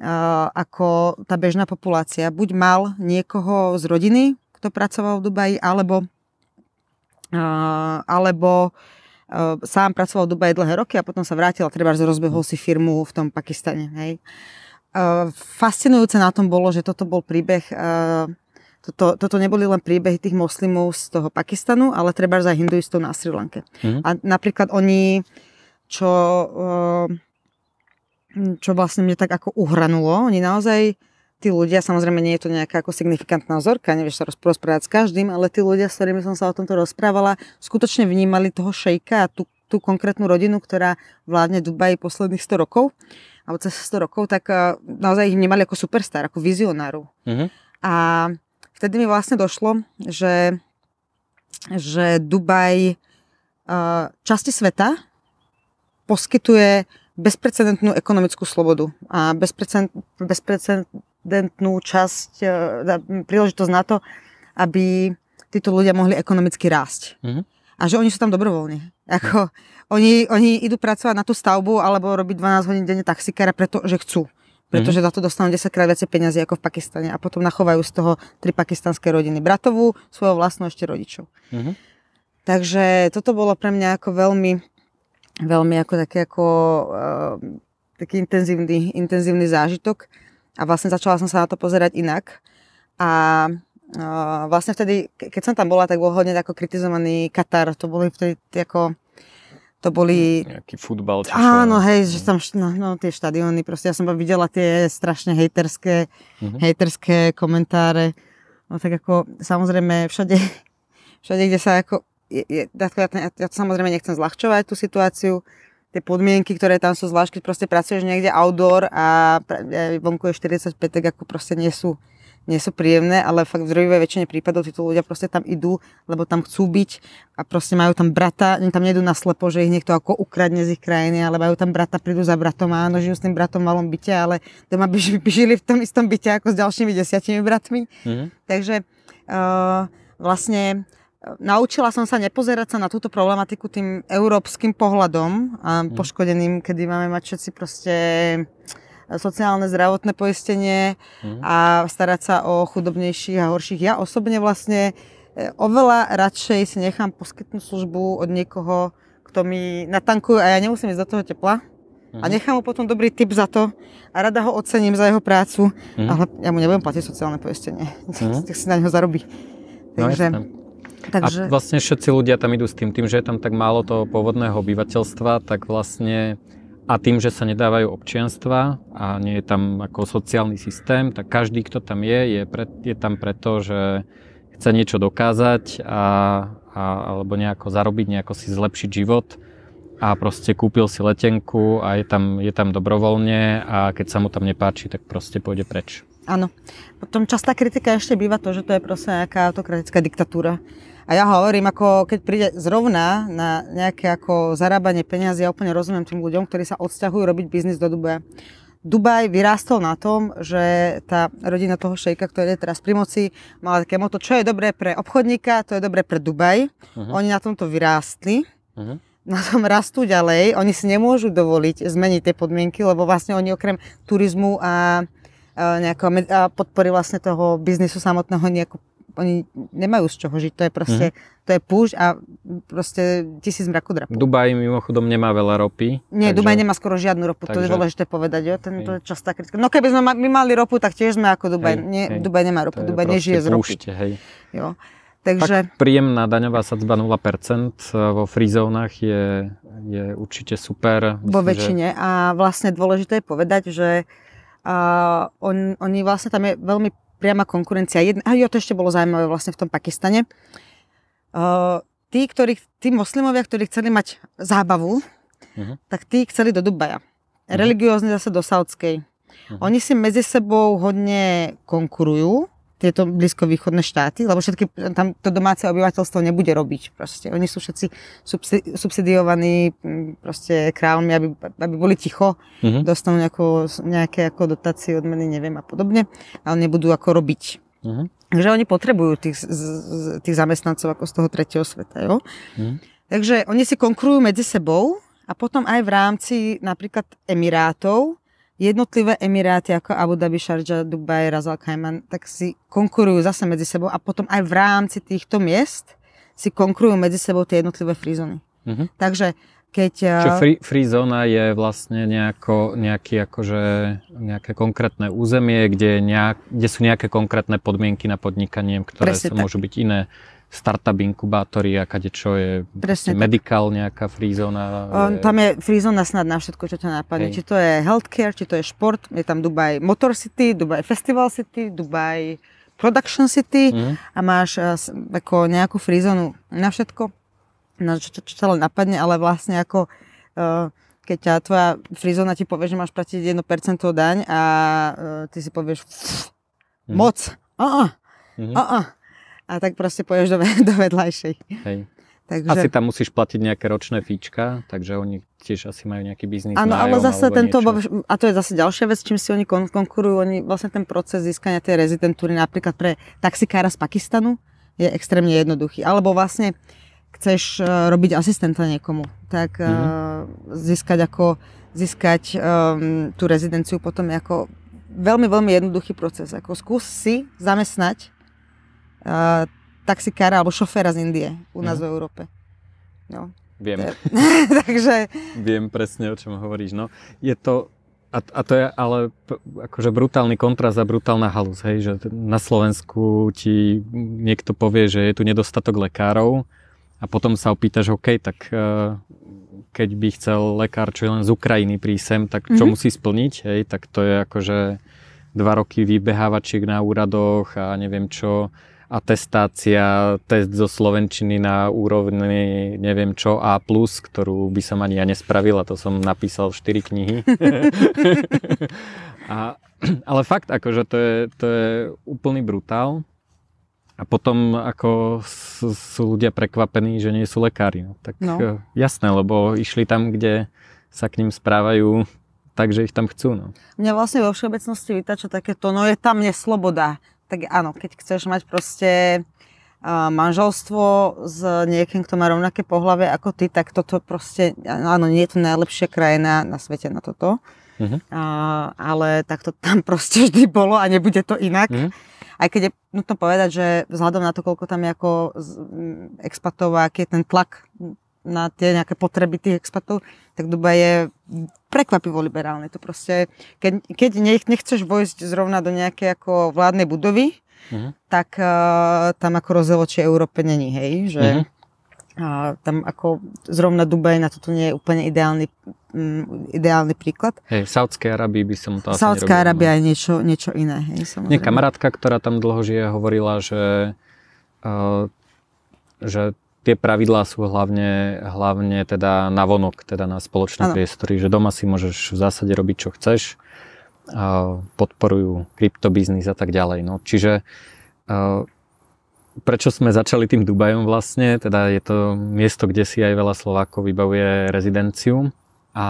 uh, ako tá bežná populácia, buď mal niekoho z rodiny, kto pracoval v Dubaji, alebo, uh, alebo uh, sám pracoval v Dubaji dlhé roky a potom sa vrátil a treba rozbehol si firmu v tom Pakistane. Hej. Uh, fascinujúce na tom bolo, že toto bol príbeh uh, toto, toto neboli len príbehy tých moslimov z toho Pakistanu, ale treba aj hinduistov na Sri Lanke. Mm-hmm. A napríklad oni, čo, eh, čo vlastne mne tak ako uhranulo, oni naozaj, tí ľudia, samozrejme nie je to nejaká ako signifikantná vzorka, nevieš sa rozprávať s každým, ale tí ľudia, s ktorými som sa o tomto rozprávala, skutočne vnímali toho šejka a tú tú konkrétnu rodinu, ktorá vládne Dubaji posledných 100 rokov, alebo cez 100 rokov, tak uh, naozaj ich vnímali ako superstar, ako vizionárov. Mhm. A vtedy mi vlastne došlo, že, že Dubaj uh, časti sveta poskytuje bezprecedentnú ekonomickú slobodu a bezprecedentnú časť, uh, príležitosť na to, aby títo ľudia mohli ekonomicky rásť. Mhm. A že oni sú tam dobrovoľne. Ako, oni, oni idú pracovať na tú stavbu alebo robiť 12 hodín denne taxikára, pretože chcú. Pretože za to dostanú 10 krát viacej peniazy ako v Pakistane a potom nachovajú z toho tri pakistanské rodiny. Bratovú, svojho vlastnú ešte rodičov. Mhm. Takže toto bolo pre mňa ako veľmi, veľmi ako taký, ako, uh, taký intenzívny, intenzívny zážitok. A vlastne začala som sa na to pozerať inak. A uh, vlastne vtedy, ke- keď som tam bola, tak bol hodne ako kritizovaný Katar. To boli vtedy ako to boli... Nejaký futbal. či. Áno, hej, že tam, št- no, no tie štadióny, proste ja som videla tie strašne hejterské, Mhm. hejterské komentáre. No tak ako, samozrejme, všade, všade, kde sa ako, je, je, ja, ja, ja to samozrejme nechcem zľahčovať tú situáciu, tie podmienky, ktoré tam sú, zvlášť keď proste pracuješ niekde outdoor a vonku je 45, tak ako proste nie sú, nie sú príjemné, ale fakt v drvivej väčšine prípadov títo ľudia proste tam idú, lebo tam chcú byť a proste majú tam brata, oni tam nedú na slepo, že ich niekto ako ukradne z ich krajiny, ale majú tam brata, prídu za bratom áno, žijú s tým bratom v malom byte, ale doma by ži- by žili v tom istom byte ako s ďalšími desiatimi bratmi. Mhm. Takže uh, vlastne uh, naučila som sa nepozerať sa na túto problematiku tým európskym pohľadom a Mhm. poškodeným, kedy máme mať všetci proste sociálne zdravotné poistenie Mhm. a starať sa o chudobnejších a horších. Ja osobne vlastne e, oveľa radšej si nechám poskytnúť službu od niekoho, kto mi natankuje a ja nemusím ísť do toho tepla. A Mhm. nechám mu potom dobrý tip za to a rada ho ocením za jeho prácu, Mhm. ale ja mu nebudem platiť sociálne poistenie. Mhm. Tak si na neho zarobí. No, Takže, jasné. takže A vlastne všetci ľudia tam idú s tým, tým, že je tam tak málo toho pôvodného obyvateľstva, tak vlastne a tým, že sa nedávajú občianstva a nie je tam ako sociálny systém, tak každý, kto tam je, je, pre, je tam preto, že chce niečo dokázať a, a, alebo nejako zarobiť, nejako si zlepšiť život a proste kúpil si letenku a je tam, je tam dobrovoľne a keď sa mu tam nepáči, tak proste pôjde preč. áno. Potom častá kritika ešte býva to, že to je proste nejaká autokratická diktatúra. A ja hovorím, ako keď príde zrovna na nejaké ako zarábanie peniazy, ja úplne rozumiem tým ľuďom, ktorí sa odsťahujú robiť biznis do Dubaja. Dubaj vyrástol na tom, že tá rodina toho šejka, ktorý je teraz pri moci, mala také moto, čo je dobré pre obchodníka, to je dobré pre Dubaj. Mhm. Oni na tomto vyrástli, Mhm. na tom rastú ďalej. Oni si nemôžu dovoliť zmeniť tie podmienky, lebo vlastne oni okrem turizmu a, a, nejakého, med- a podpory vlastne toho biznisu samotného nejako oni nemajú z čoho žiť. To je proste, to je púšť a proste tisíc mrakodrapov. Dubaj mimochodom nemá veľa ropy. Nie, takže- Dubaj nemá skoro žiadnu ropu, to je takže- dôležité povedať, jo? Ten, to je častá kritika. No keby sme ma- my mali ropu, tak tiež sme ako Dubaj. Hej, Nie, hej. Dubaj nemá ropu, Dubaj nežije z ropy. púšte, hej. Jo. Takže, Tak príjemná daňová sadzba 0% vo free zónach je, je určite super. vo Myslím, že- väčšine. A vlastne dôležité je povedať, že a, on, oni vlastne tam je veľmi priama konkurencia. Jedna, a jo, to ešte bolo zaujímavé vlastne v tom Pakistane. Uh, tí, ktorí, tí moslimovia, ktorí chceli mať zábavu, Mhm. tak tí chceli do Dubaja. Religiózni zase do Saudskej. Mhm. Oni si medzi sebou hodne konkurujú, tieto blízkovýchodné štáty, lebo všetky, tam to domáce obyvateľstvo nebude robiť proste. Oni sú všetci subsi- subsidiovaní proste kráľmi, aby, aby boli ticho, Mhm. dostanú nejakú, nejaké ako dotácie, odmeny, neviem a podobne, ale nebudú ako robiť. Mhm. Takže oni potrebujú tých, tých zamestnancov ako z toho tretieho sveta. Jo? Mhm. Takže oni si konkurujú medzi sebou a potom aj v rámci napríklad Emirátov, jednotlivé Emiráty ako Abu Dhabi, Sharjah, Dubaj, Ras Al Khaimah, tak si konkurujú zase medzi sebou a potom aj v rámci týchto miest si konkurujú medzi sebou tie jednotlivé frízony. Mhm. Takže keď... Čiže eh, free, free zóna je vlastne nejako, nejaký akože, nejaké konkrétne územie, kde, nejak, kde sú nejaké konkrétne podmienky na podnikanie, ktoré Presne sa tak. môžu byť iné startup inkubátory a kadečo je Presne medical nejaká free zóna. On, tam je freezona snad na všetko, čo ťa napadne. Hej. Či to je healthcare, či to je šport. Je tam Dubai Motor City, Dubai Festival City, Dubai Production City Mhm. a máš eh, ako nejakú freezonu na všetko. na čo, čo, čo ťa len napadne, ale vlastne ako uh, keď ťa tvoja frizona ti povie, že máš platiť 1% daň a uh, ty si povieš mm. moc, uh-uh, mm-hmm. uh-uh. A tak proste poješ do, do vedľajšej. Hej. Takže... Asi tam musíš platiť nejaké ročné fíčka, takže oni tiež asi majú nejaký biznis Áno, ale zase tento, niečo. a to je zase ďalšia vec, čím si oni kon- konkurujú, oni vlastne ten proces získania tej rezidentúry napríklad pre taxikára z Pakistanu je extrémne jednoduchý. Alebo vlastne chceš uh, robiť asistenta niekomu, tak uh, mm-hmm. získať ako získať um, tú rezidenciu potom je ako veľmi, veľmi jednoduchý proces. Ako skús si zamestnať uh, taxikára alebo šoféra z Indie u nás mm. v Európe. No. Viem. Takže... Viem presne, o čom hovoríš. No, je to, a, a to je ale akože brutálny kontrast a brutálna halus, hej, že na Slovensku ti niekto povie, že je tu nedostatok lekárov a potom sa opýtaš, OK, tak uh, keď by chcel lekár, čo je len z Ukrajiny prísť sem, tak čo mm-hmm. musí splniť, hej, tak to je akože dva roky vybehávačiek na úradoch a neviem čo, atestácia, test zo Slovenčiny na úrovni neviem čo A+, ktorú by som ani ja nespravil a to som napísal 4 knihy. a, ale fakt, akože to je, to je úplný brutál. A potom ako sú, ľudia prekvapení, že nie sú lekári. No, tak no. E, jasné, lebo išli tam, kde sa k ním správajú tak, že ich tam chcú. No. Mňa vlastne vo všeobecnosti vytača takéto, no je tam nesloboda tak áno, keď chceš mať proste manželstvo s niekým, kto má rovnaké pohľavie ako ty, tak toto proste, áno, nie je to najlepšia krajina na svete na toto. Uh-huh. A, ale tak to tam proste vždy bolo a nebude to inak. Uh-huh. Aj keď je nutno povedať, že vzhľadom na to, koľko tam je ako expatov aký je ten tlak na tie nejaké potreby tých expatov, tak Dubaj je prekvapivo liberálne. To proste, keď, keď nechceš vojsť zrovna do nejakej ako vládnej budovy, uh-huh. tak uh, tam ako rozdiel voči Európe není, hej, že uh-huh. uh, tam ako zrovna Dubaj na toto nie je úplne ideálny, um, ideálny príklad. Hej, v Saudskej Arabii by som to asi Saudská Arábia je niečo, niečo iné, hej, samozrejme. Nie, kamarátka, ktorá tam dlho žije, hovorila, že uh, že tie pravidlá sú hlavne, hlavne teda na vonok, teda na spoločné ano. priestory, že doma si môžeš v zásade robiť, čo chceš, podporujú kryptobiznis a tak ďalej. No, čiže a, prečo sme začali tým Dubajom vlastne, teda je to miesto, kde si aj veľa Slovákov vybavuje rezidenciu a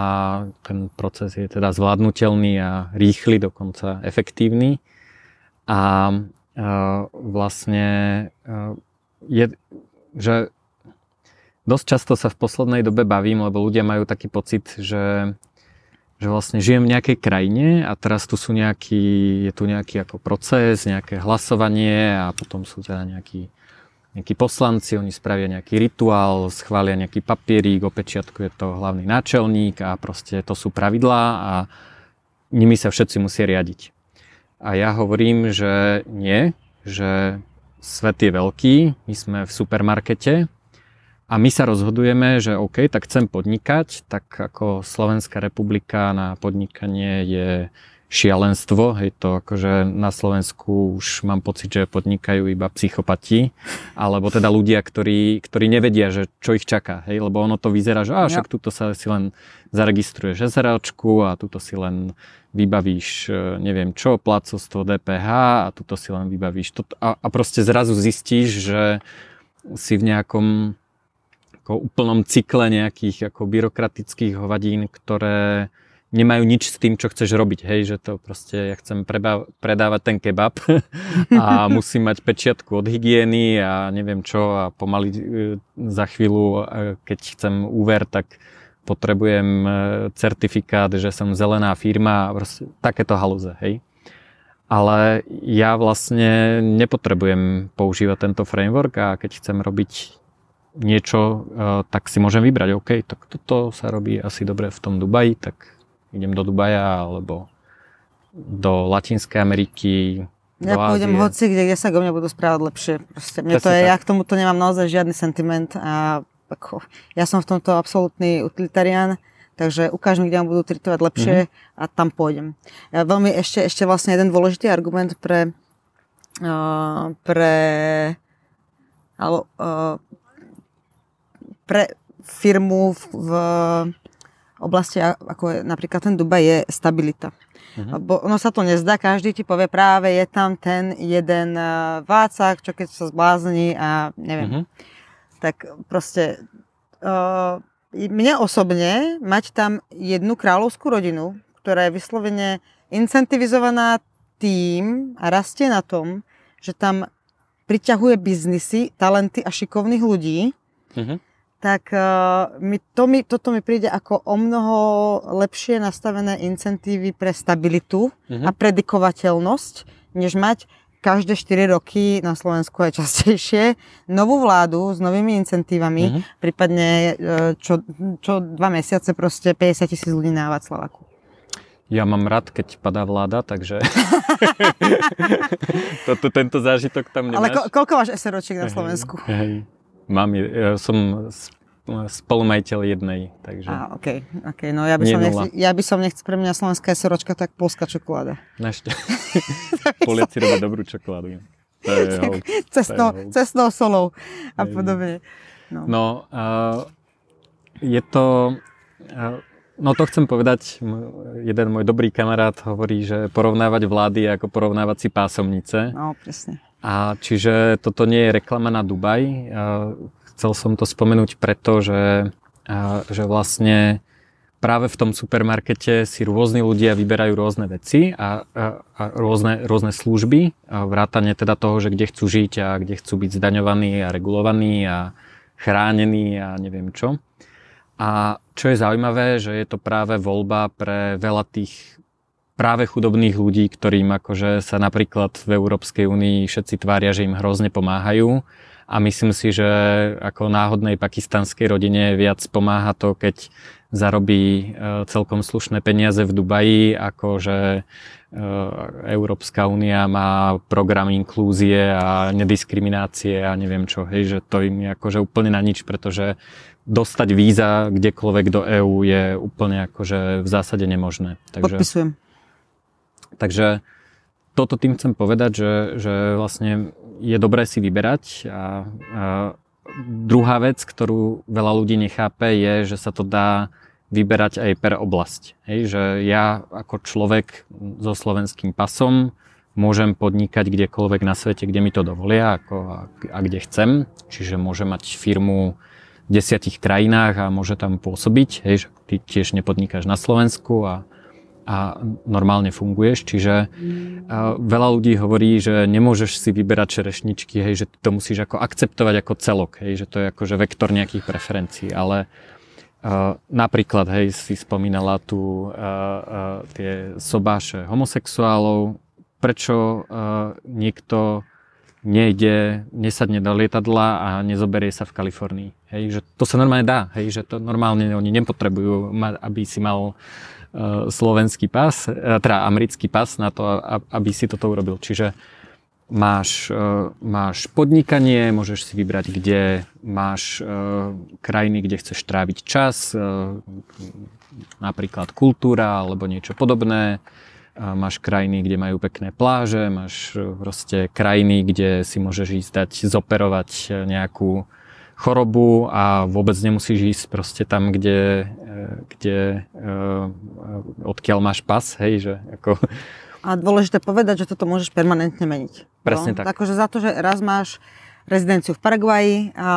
ten proces je teda zvládnutelný a rýchly, dokonca efektívny. A, a vlastne a, je, že dosť často sa v poslednej dobe bavím, lebo ľudia majú taký pocit, že, že vlastne žijem v nejakej krajine a teraz tu sú nejaký, je tu nejaký ako proces, nejaké hlasovanie a potom sú teda nejakí, nejakí poslanci, oni spravia nejaký rituál, schvália nejaký papierík, opečiatku je to hlavný náčelník a proste to sú pravidlá a nimi sa všetci musia riadiť. A ja hovorím, že nie, že svet je veľký, my sme v supermarkete, a my sa rozhodujeme, že OK, tak chcem podnikať, tak ako Slovenská republika na podnikanie je šialenstvo, hej, to akože na Slovensku už mám pocit, že podnikajú iba psychopati, alebo teda ľudia, ktorí, ktorí nevedia, že čo ich čaká, hej, lebo ono to vyzerá, že á, však tuto sa si len zaregistruješ SROčku a tuto si len vybavíš, e, neviem čo, placovstvo DPH a tuto si len vybavíš. Toto a, a proste zrazu zistíš, že si v nejakom ako úplnom cykle nejakých ako byrokratických hovadín, ktoré nemajú nič s tým, čo chceš robiť. Hej, že to proste, ja chcem preba- predávať ten kebab a musím mať pečiatku od hygieny a neviem čo a pomaly e, za chvíľu, e, keď chcem úver, tak potrebujem e, certifikát, že som zelená firma a proste takéto halúze, hej. Ale ja vlastne nepotrebujem používať tento framework a keď chcem robiť niečo, e, tak si môžem vybrať, OK, tak toto sa robí asi dobre v tom Dubaji, tak idem do Dubaja alebo do Latinskej Ameriky, ja pôjdem hoci, kde, kde sa go mňa budú správať lepšie. Proste mne to je, tak. ja k tomuto nemám naozaj žiadny sentiment a ako, ja som v tomto absolútny utilitarián, takže ukáž mi, kde ma budú tritovať lepšie mm-hmm. a tam pôjdem. Ja veľmi ešte, ešte vlastne jeden dôležitý argument pre uh, pre ale, uh, pre firmu v, v oblasti, ako je napríklad ten Dubaj, je stabilita. Uh-huh. Lebo ono sa to nezdá, každý ti povie práve je tam ten jeden uh, vácak, čo keď sa zblázni a neviem. Uh-huh. Tak proste uh, mne osobne mať tam jednu kráľovskú rodinu, ktorá je vyslovene incentivizovaná tým a rastie na tom, že tam priťahuje biznisy, talenty a šikovných ľudí, uh-huh tak uh, mi, to mi, toto mi príde ako o mnoho lepšie nastavené incentívy pre stabilitu uh-huh. a predikovateľnosť, než mať každé 4 roky na Slovensku aj častejšie novú vládu s novými incentívami, uh-huh. prípadne uh, čo, čo dva mesiace proste 50 tisíc ľudí na Václavaku. Ja mám rád, keď padá vláda, takže Toto, tento zážitok tam nemáš. Ale ko- koľko máš SROčiek na Slovensku? Hej, hej. Mám, ja som spolumajiteľ jednej, takže... Á, okay, okay. no ja by, som nechci, ja by som nechcel, pre mňa slovenská soročka, tak polská čokoláda. Našťastie. Poliaci robia dobrú čokoládu. To je hold. Cestnou, to je hold. cestnou solou a podobne. No, no uh, je to... Uh, No to chcem povedať, jeden môj dobrý kamarát hovorí, že porovnávať vlády je ako porovnávať si pásomnice. No, presne. A čiže toto nie je reklama na Dubaj. Chcel som to spomenúť preto, že, že vlastne práve v tom supermarkete si rôzni ľudia vyberajú rôzne veci a, a, a rôzne, rôzne služby, a vrátane teda toho, že kde chcú žiť a kde chcú byť zdaňovaní a regulovaní a chránení a neviem čo. A čo je zaujímavé, že je to práve voľba pre veľa tých práve chudobných ľudí, ktorým akože sa napríklad v Európskej únii všetci tvária, že im hrozne pomáhajú. A myslím si, že ako náhodnej pakistanskej rodine viac pomáha to, keď zarobí e, celkom slušné peniaze v Dubaji, ako že e, Európska únia má program inklúzie a nediskriminácie a neviem čo, hej, že to im je akože úplne na nič, pretože dostať víza kdekoľvek do EÚ je úplne akože v zásade nemožné. Takže, Podpisujem. Takže toto tým chcem povedať, že, že vlastne je dobré si vyberať a, a druhá vec, ktorú veľa ľudí nechápe je, že sa to dá vyberať aj per oblasť. Hej, že ja ako človek so slovenským pasom môžem podnikať kdekoľvek na svete, kde mi to dovolia ako, a, a kde chcem. Čiže môžem mať firmu desiatich krajinách a môže tam pôsobiť, hej, že ty tiež nepodnikáš na Slovensku a, a normálne funguješ, čiže a veľa ľudí hovorí, že nemôžeš si vyberať čerešničky, hej, že to musíš ako akceptovať ako celok, hej, že to je akože vektor nejakých preferencií, ale uh, napríklad, hej, si spomínala tu uh, tie sobáše homosexuálov, prečo uh, niekto nejde, nesadne do lietadla a nezoberie sa v Kalifornii. Hej, že to sa normálne dá, hej, že to normálne oni nepotrebujú, aby si mal slovenský pas, uh, teda americký pas na to, aby si toto urobil. Čiže máš, uh, máš podnikanie, môžeš si vybrať, kde máš krajiny, kde chceš tráviť čas, napríklad kultúra alebo niečo podobné máš krajiny, kde majú pekné pláže, máš e, proste krajiny, kde si môžeš ísť dať zoperovať e, nejakú chorobu a vôbec nemusíš ísť proste tam, kde, e, kde odkiaľ máš pas, hej, že ako... A dôležité povedať, že toto môžeš permanentne meniť. Presne no? tak. Akože za to, že raz máš rezidenciu v Paraguaji a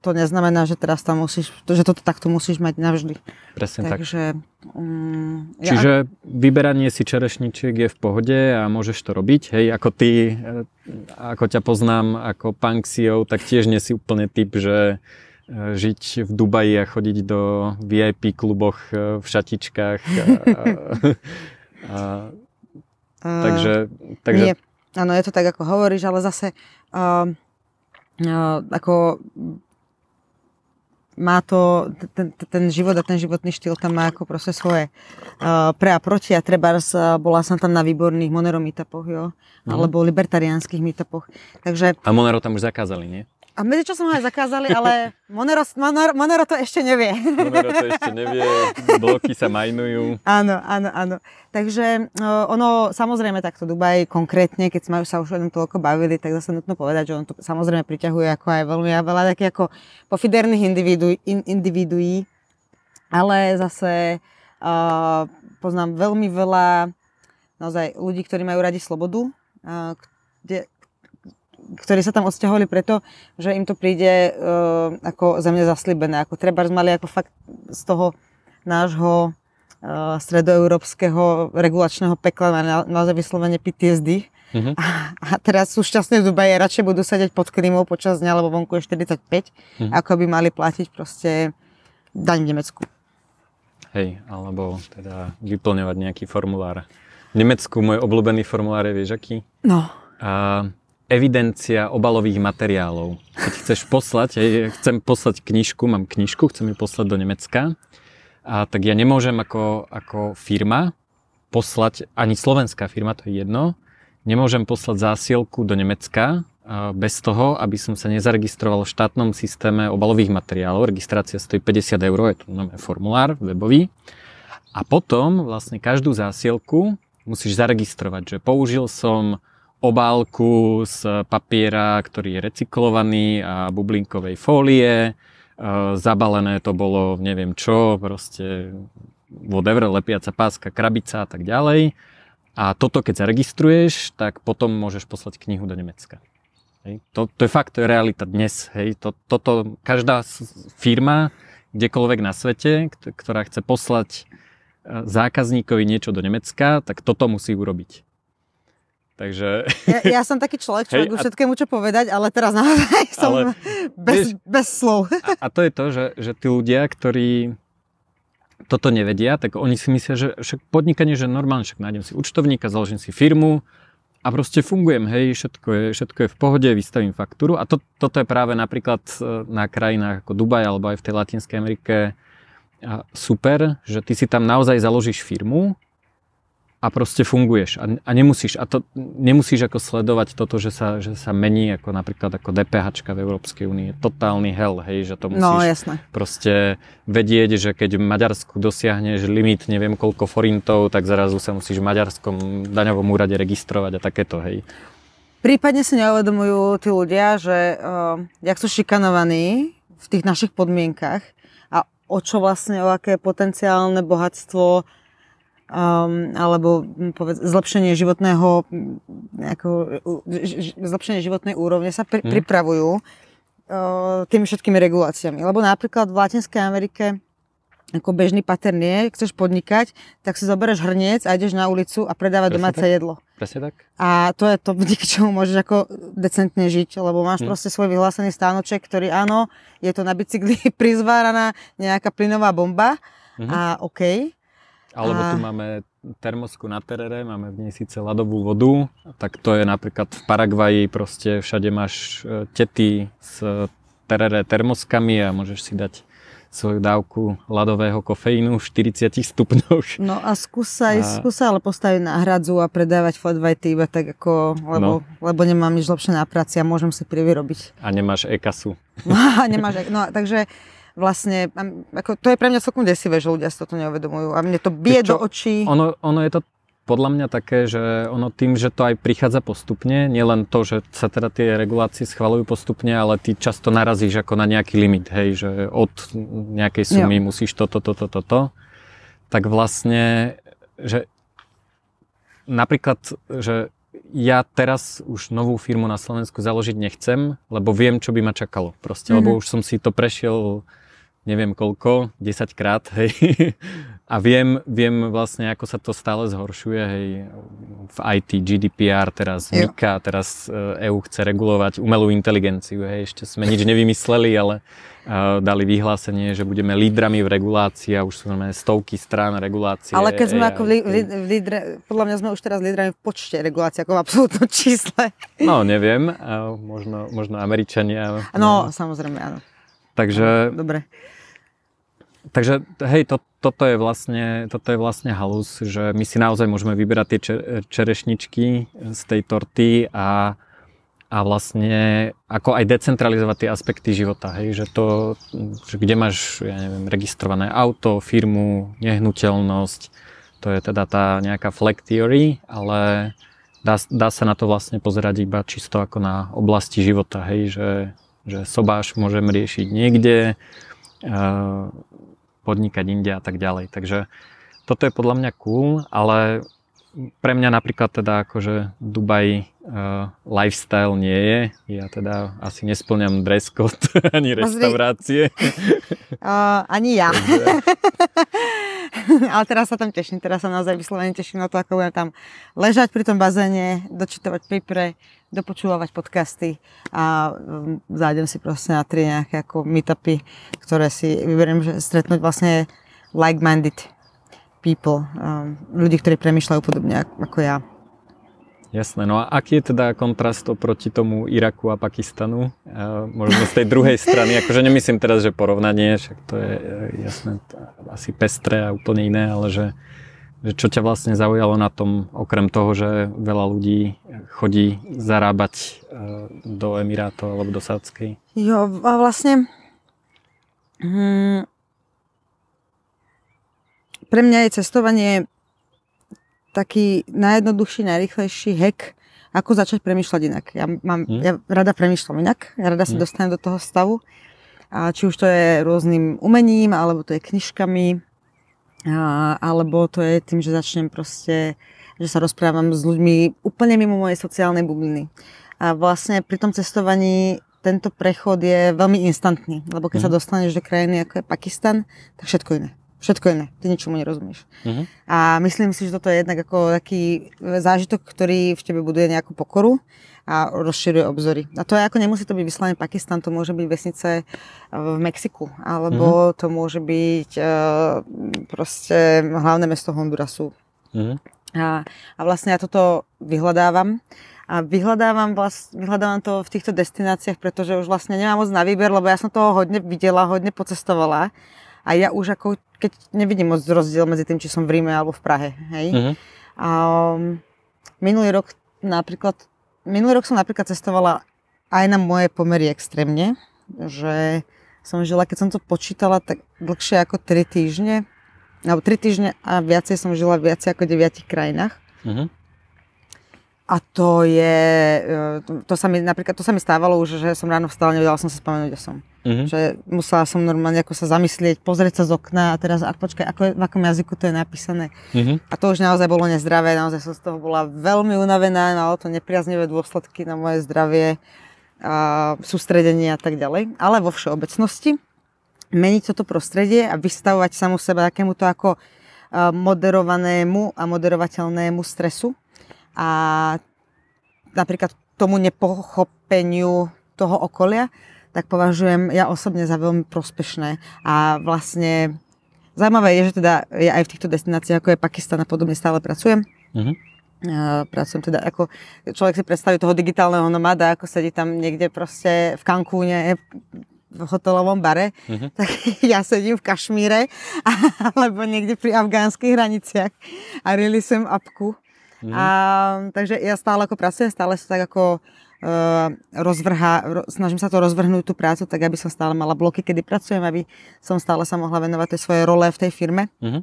to neznamená, že teraz tam musíš, že toto takto musíš mať navždy. Presne Takže, tak. Um, Čiže ja... vyberanie si čerešničiek je v pohode a môžeš to robiť. Hej, ako ty, e, ako ťa poznám ako punksiov, tak tiež nie si úplne typ, že e, žiť v Dubaji a chodiť do VIP kluboch e, v šatičkách. A, a, a, takže, takže... Nie. Áno, je to tak, ako hovoríš, ale zase uh, ako má to, ten, ten život a ten životný štýl tam má ako proste svoje uh, pre a proti a treba uh, bola som tam na výborných Monero meetupoch, jo, mm-hmm. alebo libertariánskych meetupoch. Takže... A Monero tam už zakázali, nie? A medzičasom ho aj zakázali, ale Monero, Monero, Monero to ešte nevie. Monero to ešte nevie, bloky sa majnujú. Áno, áno, áno. Takže ono, samozrejme takto Dubaj konkrétne, keď sme sa už o tom toľko bavili, tak zase nutno povedať, že on to samozrejme priťahuje ako aj veľmi veľa takých ako pofiderných individu, in, individuí, ale zase uh, poznám veľmi veľa naozaj ľudí, ktorí majú radi slobodu, uh, kde, ktorí sa tam odsťahovali preto, že im to príde uh, ako za mňa zaslíbené. Ako treba mali ako fakt z toho nášho uh, stredoeurópskeho regulačného pekla na, naozaj vyslovene PTSD. Uh-huh. Mhm. A, a teraz sú šťastné v Dubaji, radšej budú sedieť pod klímou počas dňa, lebo vonku je 45, uh-huh. ako by mali platiť proste daň v Nemecku. Hej, alebo teda vyplňovať nejaký formulár. V Nemecku môj obľúbený formulár je, vieš aký? No. A evidencia obalových materiálov. Keď chceš poslať, hej, chcem poslať knižku, mám knižku, chcem ju poslať do Nemecka, a tak ja nemôžem ako, ako firma poslať, ani slovenská firma, to je jedno, nemôžem poslať zásielku do Nemecka bez toho, aby som sa nezaregistroval v štátnom systéme obalových materiálov. Registrácia stojí 50 eur, je to formulár webový. A potom vlastne každú zásielku musíš zaregistrovať, že použil som obálku z papiera, ktorý je recyklovaný a bublinkovej fólie. E, zabalené to bolo neviem čo, proste whatever, lepiaca páska, krabica a tak ďalej. A toto keď zaregistruješ, tak potom môžeš poslať knihu do Nemecka. Hej. To, to je fakt, to je realita dnes. Hej. To, toto, každá firma, kdekoľvek na svete, ktorá chce poslať e, zákazníkovi niečo do Nemecka, tak toto musí urobiť. Takže... Ja, ja som taký človek, človek hey, všetkému čo povedať, ale teraz naozaj som ale, bez, vieš, bez slov. A, a to je to, že, že tí ľudia, ktorí toto nevedia, tak oni si myslia, že však podnikanie, že normálne, však nájdem si účtovníka, založím si firmu a proste fungujem, hej, všetko je, všetko je v pohode, vystavím faktúru a to, toto je práve napríklad e, na krajinách ako Dubaj alebo aj v tej Latinskej Amerike super, že ty si tam naozaj založíš firmu a proste funguješ a, a nemusíš, a to, nemusíš ako sledovať toto, že sa, že sa mení ako napríklad ako DPH v Európskej únii. Totálny hell, hej, že to musíš no, jasné. proste vedieť, že keď v Maďarsku dosiahneš limit neviem koľko forintov, tak zrazu sa musíš v Maďarskom daňovom úrade registrovať a takéto, hej. Prípadne si neuvedomujú tí ľudia, že uh, jak sú šikanovaní v tých našich podmienkach a o čo vlastne, o aké potenciálne bohatstvo um, alebo hm, povedz, zlepšenie životného nejako, zlepšenie životnej úrovne sa pri, hmm. pripravujú uh, tými všetkými reguláciami. Lebo napríklad v Latinskej Amerike ako bežný pattern je, chceš podnikať, tak si zoberieš hrniec a ideš na ulicu a predávať Presne domáce tak? jedlo. Presne tak. A to je to, díky čomu môžeš ako decentne žiť, lebo máš hmm. proste svoj vyhlásený stánoček, ktorý áno, je to na bicykli prizváraná nejaká plynová bomba hmm. a OK, alebo a... tu máme termosku na terere, máme v nej síce ľadovú vodu, tak to je napríklad v Paraguaji, proste všade máš e, tety s terere termoskami a môžeš si dať svoju dávku ľadového kofeínu v 40 stupňoch. No a skúsa, a... skúsa ale postaviť na hradzu a predávať flat white iba tak ako, lebo, no. lebo nemám nič lepšie na práci a môžem si privyrobiť. A nemáš e-kasu. No, nemáš, e- no takže vlastne, ako, to je pre mňa celkom desivé, že ľudia si toto neuvedomujú a mne to bije do očí. Ono, ono je to podľa mňa také, že ono tým, že to aj prichádza postupne, nielen to, že sa teda tie regulácie schvalujú postupne, ale ty často narazíš ako na nejaký limit, hej, že od nejakej sumy jo. musíš toto, toto, toto, to, tak vlastne, že napríklad, že ja teraz už novú firmu na Slovensku založiť nechcem, lebo viem, čo by ma čakalo. Proste, mm-hmm. lebo už som si to prešiel neviem koľko, 10 krát, hej. A viem, viem vlastne, ako sa to stále zhoršuje, hej. V IT, GDPR, teraz MIKA, teraz EU e chce regulovať umelú inteligenciu, hej. Ešte sme nič nevymysleli, ale uh, dali vyhlásenie, že budeme lídrami v regulácii a už sú máme stovky strán regulácie. Ale keď sme AI, ako li, li, lídre, podľa mňa sme už teraz lídrami v počte regulácií, ako v absolútnom čísle. No, neviem, uh, možno, možno Američania. No, no, samozrejme, áno. Takže... Dobre. Takže hej, to, toto, je vlastne, toto je vlastne halus, že my si naozaj môžeme vyberať tie čerešničky z tej torty a, a vlastne ako aj decentralizovať tie aspekty života, hej, že to, že kde máš, ja neviem, registrované auto, firmu, nehnuteľnosť, to je teda tá nejaká flag theory, ale dá, dá sa na to vlastne pozerať iba čisto ako na oblasti života, hej, že, že sobáš môžem riešiť niekde, podnikať inde a tak ďalej. Takže toto je podľa mňa cool, ale pre mňa napríklad teda akože Dubaj uh, lifestyle nie je. Ja teda asi nesplňam dress code ani reštaurácie. Uh, ani ja. Ale teraz sa tam teším, teraz sa naozaj vyslovene teším na to, ako budem tam ležať pri tom bazéne, dočítovať papere, dopočúvať podcasty a um, zájdem si proste na tri nejaké ako meetupy, ktoré si vyberiem, že stretnúť vlastne like-minded people, um, ľudí, ktorí premyšľajú podobne ako ja. Jasné, no a aký je teda kontrast oproti tomu Iraku a Pakistanu? Uh, možno z tej druhej strany, akože nemyslím teraz, že porovnanie, však to je e, jasné, asi pestré a úplne iné, ale že čo ťa vlastne zaujalo na tom, okrem toho, že veľa ľudí chodí zarábať uh, do Emirátov alebo do Sádskej? Jo, a vlastne hm, pre mňa je cestovanie taký najjednoduchší, najrychlejší hack, ako začať premýšľať inak. Ja, mám, hmm. ja rada premýšľam inak, ja rada sa hmm. dostanem do toho stavu. A či už to je rôznym umením, alebo to je knižkami, alebo to je tým, že začnem proste, že sa rozprávam s ľuďmi úplne mimo mojej sociálnej bubliny. A vlastne pri tom cestovaní tento prechod je veľmi instantný, lebo keď hmm. sa mhm. dostaneš do krajiny ako je Pakistan, tak všetko iné. Všetko iné. Ty ničomu nerozumieš. Uh-huh. A myslím si, že toto je jednak ako taký zážitok, ktorý v tebe buduje nejakú pokoru a rozširuje obzory. A to je ako nemusí to byť vyslovene Pakistan, to môže byť vesnice v Mexiku, alebo uh-huh. to môže byť uh, proste hlavné mesto Hondurasu. Uh-huh. A, a vlastne ja toto vyhľadávam. A vyhľadávam, vlast, vyhľadávam to v týchto destináciách, pretože už vlastne nemám moc na výber, lebo ja som toho hodne videla, hodne pocestovala. A ja už ako keď nevidím moc rozdiel medzi tým, či som v Ríme alebo v Prahe, hej. Uh-huh. A um, minulý rok napríklad, minulý rok som napríklad cestovala aj na moje pomery extrémne, že som žila, keď som to počítala, tak dlhšie ako 3 týždne, alebo 3 týždne a viacej som žila viacej ako v 9 krajinách. Uh-huh. A to je, e, to sa mi, napríklad, to sa mi stávalo už, že som ráno vstala, nevedela som sa spomenúť, kde som. Uh-huh. Že musela som normálne ako sa zamyslieť, pozrieť sa z okna a teraz, a počkaj, ako, v akom jazyku to je napísané. Uh-huh. A to už naozaj bolo nezdravé, naozaj som z toho bola veľmi unavená, malo to nepriaznivé dôsledky na moje zdravie, a sústredenie a tak ďalej. Ale vo všeobecnosti meniť toto prostredie a vystavovať samu seba takémuto ako moderovanému a moderovateľnému stresu, a napríklad tomu nepochopeniu toho okolia, tak považujem ja osobne za veľmi prospešné. A vlastne zaujímavé je, že teda ja aj v týchto destináciách, ako je Pakistan a podobne, stále pracujem. Uh-huh. Uh, pracujem teda ako, človek si predstaví toho digitálneho nomada, ako sedí tam niekde proste v Cancúne, v hotelovom bare, uh-huh. tak ja sedím v Kašmíre alebo niekde pri afgánskych hraniciach a realizujem apku Mm. A, takže ja stále ako pracujem, stále sa tak ako uh, rozvrha, ro, snažím sa to rozvrhnúť tú prácu, tak aby som stále mala bloky, kedy pracujem, aby som stále sa mohla venovať tej svojej role v tej firme. Mm-hmm.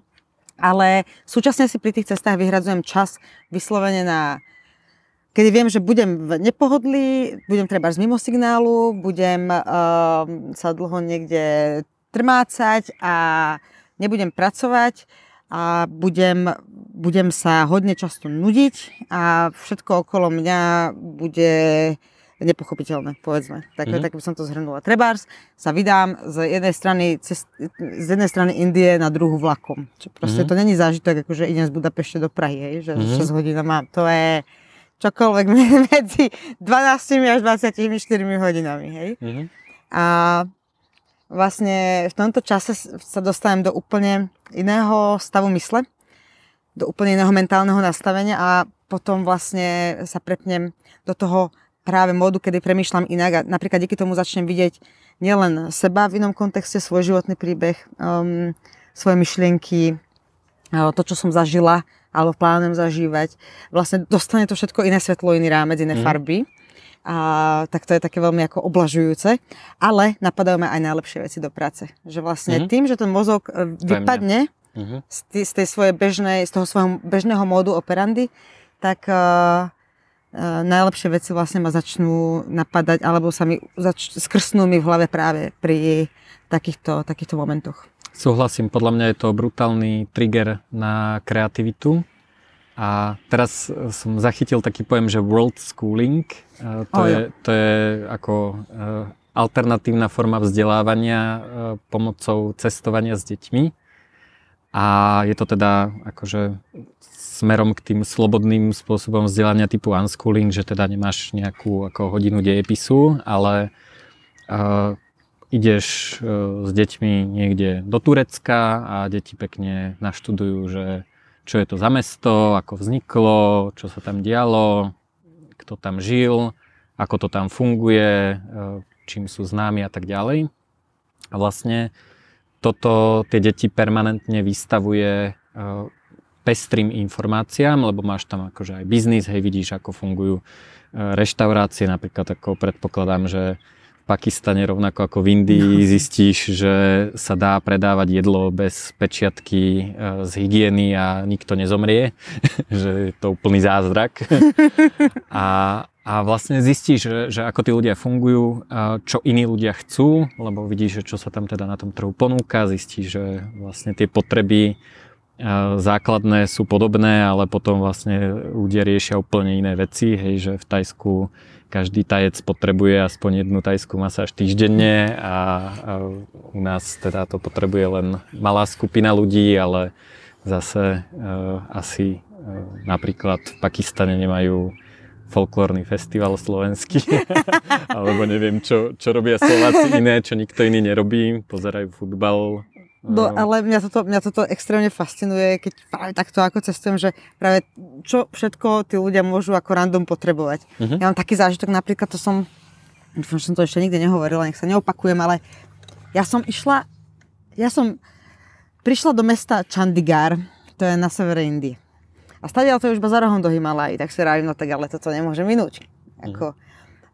Ale súčasne si pri tých cestách vyhradzujem čas vyslovene na kedy viem, že budem v nepohodlí, budem treba z mimo signálu, budem uh, sa dlho niekde trmácať a nebudem pracovať a budem, budem sa hodne často nudiť a všetko okolo mňa bude nepochopiteľné, povedzme. Tak, mm-hmm. tak by som to zhrnula. Trebárs sa vydám z jednej strany, cez, z jednej strany Indie na druhú vlakom. Čo proste mm-hmm. to není zážitok, akože idem z Budapešte do Prahy, hej, že mm-hmm. 6 hodín mám. To je čokoľvek medzi 12 až 24 hodinami, hej. Mm-hmm. A vlastne v tomto čase sa dostanem do úplne iného stavu mysle, do úplne iného mentálneho nastavenia a potom vlastne sa prepnem do toho práve módu, kedy premýšľam inak a napríklad díky tomu začnem vidieť nielen seba v inom kontexte, svoj životný príbeh, um, svoje myšlienky, to, čo som zažila alebo plánujem zažívať. Vlastne dostane to všetko iné svetlo, iný rámec, iné mm. farby A tak to je také veľmi ako oblažujúce. Ale napadajú ma aj najlepšie veci do práce. Že vlastne Mhm. tým, že ten mozog e, vypadne Mhm. z, tý, z tej svojej bežnej, z toho svojho bežného módu operandy, tak uh, uh, najlepšie veci vlastne ma začnú napadať, alebo sa mi zač- skrsnú mi v hlave práve pri takýchto, takýchto momentoch. Súhlasím, podľa mňa je to brutálny trigger na kreativitu. A teraz e, som zachytil taký pojem, že world schooling. E, To, O, je, to je ako e, alternatívna forma vzdelávania pomocou cestovania s deťmi. A je to teda akože smerom k tým slobodným spôsobom vzdelania typu unschooling, že teda nemáš nejakú ako hodinu dejepisu, ale uh, ideš uh, s deťmi niekde do Turecka a deti pekne naštudujú, že čo je to za mesto, ako vzniklo, čo sa tam dialo, kto tam žil, ako to tam funguje, uh, čím sú známi a tak ďalej. A vlastne toto tie deti permanentne vystavuje uh, pestrým informáciám, lebo máš tam akože aj biznis, hej, vidíš, ako fungujú uh, reštaurácie, napríklad ako predpokladám, že Pakistane rovnako ako v Indii zistíš, že sa dá predávať jedlo bez pečiatky uh, z hygieny a nikto nezomrie, že je to úplný zázrak. a, a vlastne zistíš, že, že ako tí ľudia fungujú, a čo iní ľudia chcú, lebo vidíš, že čo sa tam teda na tom trhu ponúka, zistíš, že vlastne tie potreby a, základné sú podobné, ale potom vlastne ľudia riešia úplne iné veci, hej, že v Tajsku každý tajec potrebuje aspoň jednu tajskú masáž týždenne a, u nás teda to potrebuje len malá skupina ľudí, ale zase uh, asi uh, napríklad v Pakistane nemajú folklórny festival slovenský, alebo neviem, čo, čo robia Slováci iné, čo nikto iný nerobí, pozerajú futbal. No, Ehm, ale mňa toto, mňa toto extrémne fascinuje, keď práve takto ako cestujem, že práve čo všetko tí ľudia môžu ako random potrebovať. Mhm. Ja mám taký zážitok, napríklad to som, dúfam, že som to ešte nikdy nehovorila, nech sa neopakujem, ale ja som išla, ja som prišla do mesta Chandigarh, to je na severe Indie. A stadiaľ to je už iba za rohom do Himalají, tak si rávim, no tak ale toto nemôžem minúť. Ako,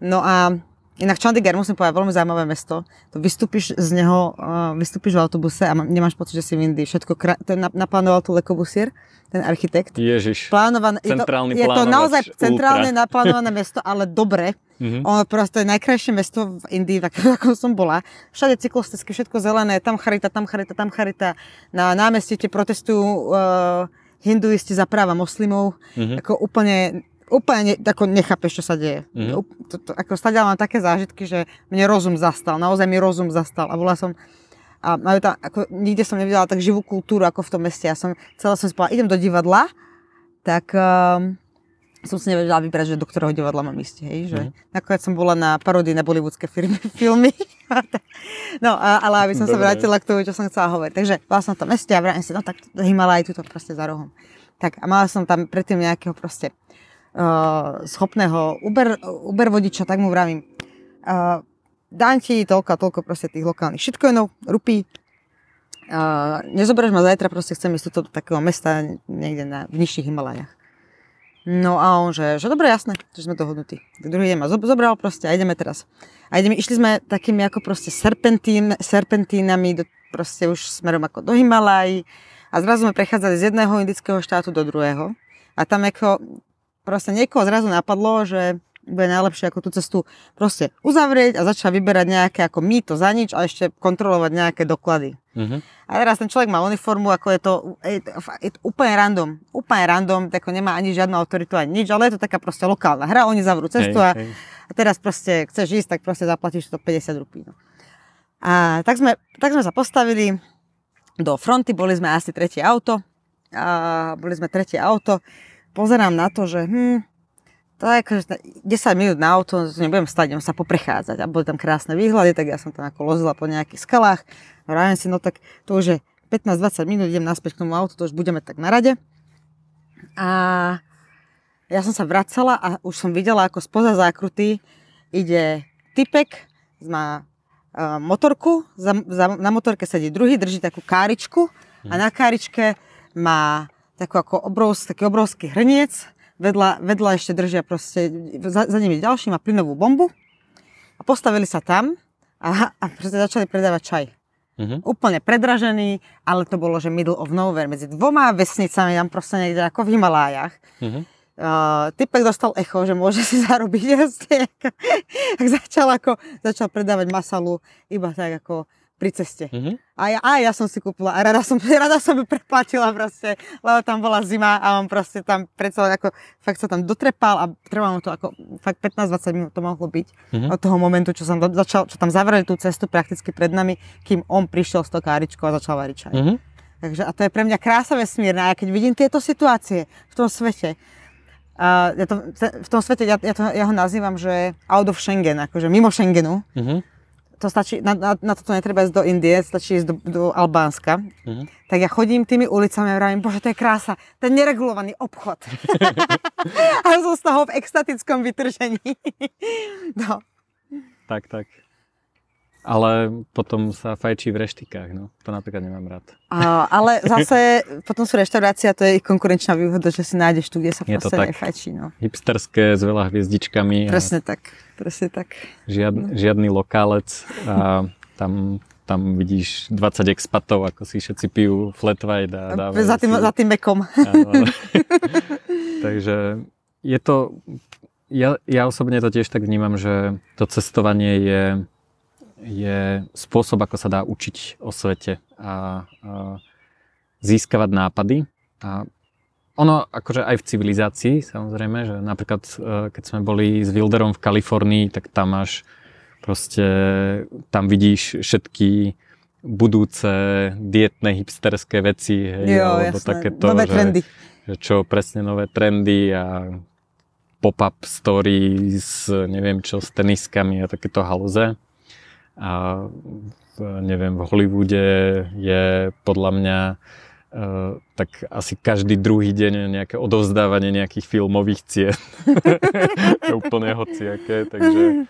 no a inak Chandigarh, musím povedať, veľmi zaujímavé mesto. To vystúpiš z neho, uh, vystúpiš v autobuse a nemáš pocit, že si v Indii. Všetko, krá- to na- naplánoval tu Le Corbusier, ten architekt. Ježiš. Plánované, Centrálny je to, je to naozaj ultra. centrálne naplánované mesto, ale dobre. Mhm. Ono proste je najkrajšie mesto v Indii, v akom- som bola. Všade cyklisticky, všetko zelené, tam charita, tam charita, tam charita. Na námestí protestujú uh, hinduisti za práva moslimov. Mhm. Ako úplne, úplne ne, ako nechápeš, čo sa deje. Mhm. Up- To, to, ako stadiaľ mám také zážitky, že mne rozum zastal, naozaj mi rozum zastal. A bola som, a majú tam, ako, nikde som nevidela tak živú kultúru, ako v tom meste. Ja som, celá som si povedala, idem do divadla, tak um, som si nevedela vybrať, že do ktorého divadla mám ísť, hej, že Mhm. nakoniec som bola na parodii na bollywoodske firmy, filmy. no, a, ale aby som sa Dobre. vrátila k tomu, čo som chcela hovoriť. Takže bola som v tom meste a vrajím si, no tak Himalaj tuto proste za rohom. Tak a mala som tam predtým nejakého proste schopného Uber, Uber vodiča, tak mu vravím, uh, dám ti toľko a toľko proste tých lokálnych shitcoinov, rupí, uh, nezoberieš ma zajtra, proste chcem ísť do takého mesta niekde na, v nižších Himalajach. No a on, že, že dobre, jasné, že sme dohodnutí. Druhý deň ma zob- zobral proste a ideme teraz. A ideme, išli sme takými ako proste serpentín, serpentínami do, proste už smerom ako do Himalají a zrazu sme prechádzali z jedného indického štátu do druhého. A tam ako proste niekoho zrazu napadlo, že bude najlepšie ako tú cestu proste uzavrieť a začať vyberať nejaké ako mýto za nič a ešte kontrolovať nejaké doklady. Mhm. A teraz ten človek má uniformu, ako je to, je to, je to úplne random. Úplne random, tak nemá ani žiadnu autoritu, ani nič, ale je to taká proste lokálna hra, oni zavrú cestu a, Hej, hej. a teraz proste chceš ísť, tak proste zaplatíš to 50 rupí. No. A tak sme, tak sme sa postavili do fronty, boli sme asi tretie auto, a boli sme tretie auto, pozerám na to, že hm, to je akože 10 minút na auto, nebudem stať, idem sa poprechádzať. A boli tam krásne výhľady, tak ja som tam ako lozila po nejakých skalách, vravím si, no tak to už je 15-20 minút, idem naspäť k tomu autu, to už budeme tak na rade. A ja som sa vracala a už som videla, ako spoza zákruty ide typek, má uh, motorku, za, za, na motorke sedí druhý, drží takú káričku a na káričke má takú ako obrovsk, taký obrovský hrniec, vedľa, vedľa ešte držia proste, za, za nimi ďalší má plynovú bombu a postavili sa tam a, a proste začali predávať čaj. Mhm. Úplne predražený, ale to bolo, že middle of nowhere, medzi dvoma vesnicami, tam proste niekde ako v Himalájach. Mhm. Uh, typek dostal echo, že môže si zarobiť. Tak začal, ako, začal predávať masalu iba tak ako pri ceste. Mhm. A ja, a ja som si kúpila a rada som, rada som ju preplatila proste, lebo tam bola zima a on proste tam predsa ako, fakt sa tam dotrepal a trvalo to ako, fakt 15-20 minút to mohlo byť Mhm. od toho momentu, čo, som začal, čo tam zavreli tú cestu prakticky pred nami, kým on prišiel s káričkou a začal variť čaj. Mhm. Takže a to je pre mňa krása vesmírna. A ja keď vidím tieto situácie v tom svete, a ja to, v tom svete, ja, ja, to, ja ho nazývam, že out of Schengen, akože mimo Schengenu. Mhm. To stačí, na, na, na toto netreba ísť do Indie, stačí ísť do, do Albánska. Mhm. Tak ja chodím tými ulicami a vravím, bože, to je krása, ten neregulovaný obchod. a som z toho v extatickom vytržení. no. Tak, tak. Ale potom sa fajčí v reštikách, no. To napríklad nemám rád. A, ale zase potom sú reštaurácie a to je ich konkurenčná výhoda, že si nájdeš tu, kde sa Je proste tak. nefajčí. No. Hipsterské s veľa hviezdičkami Presne tak, presne tak. žiad, žiadny lokálec a tam, tam vidíš 20 expatov, ako si všetci pijú flat white a dávajú Za tým, si... za tým áno. Takže je to, ja, ja osobne to tiež tak vnímam, že to cestovanie je, je spôsob, ako sa dá učiť o svete a, a získavať nápady. A ono akože aj v civilizácii, samozrejme, že napríklad e, keď sme boli s Wilderom v Kalifornii, tak tam máš proste, tam vidíš všetky budúce dietné hipsterské veci, hej, Jo, alebo jasné. takéto, Nové že, trendy. že čo presne nové trendy a pop-up story s neviem čo, s teniskami a takéto halúze. A v, neviem, v Hollywoode je podľa mňa e, tak asi každý druhý deň nejaké odovzdávanie nejakých filmových cien. Úplne hociaké, takže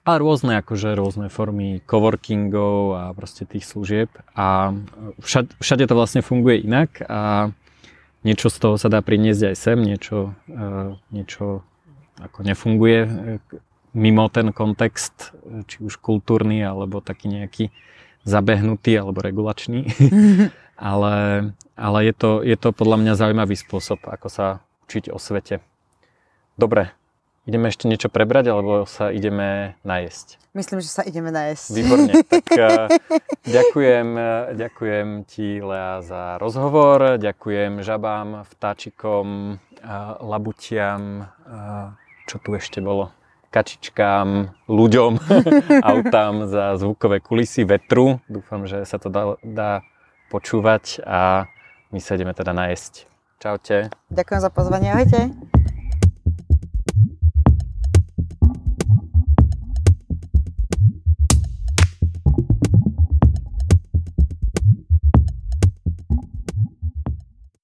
a rôzne akože rôzne formy coworkingov a proste tých služieb a všade, všade to vlastne funguje inak a niečo z toho sa dá priniesť aj sem, niečo, e, niečo ako nefunguje e, mimo ten kontext, či už kultúrny alebo taký nejaký zabehnutý alebo regulačný. ale ale je, to, je to podľa mňa zaujímavý spôsob, ako sa učiť o svete. Dobre, ideme ešte niečo prebrať alebo sa ideme najesť? Myslím, že sa ideme najesť. Výborne. Tak eh, ďakujem, eh, ďakujem ti, Lea, za rozhovor. Ďakujem žabám, vtáčikom, eh, labutiam, čo tu ešte bolo, kačičkám, ľuďom, autám za zvukové kulisy vetru. Dúfam, že sa to dá, dá počúvať a my sa ideme teda najesť. Čaute. Ďakujem za pozvanie, ahojte.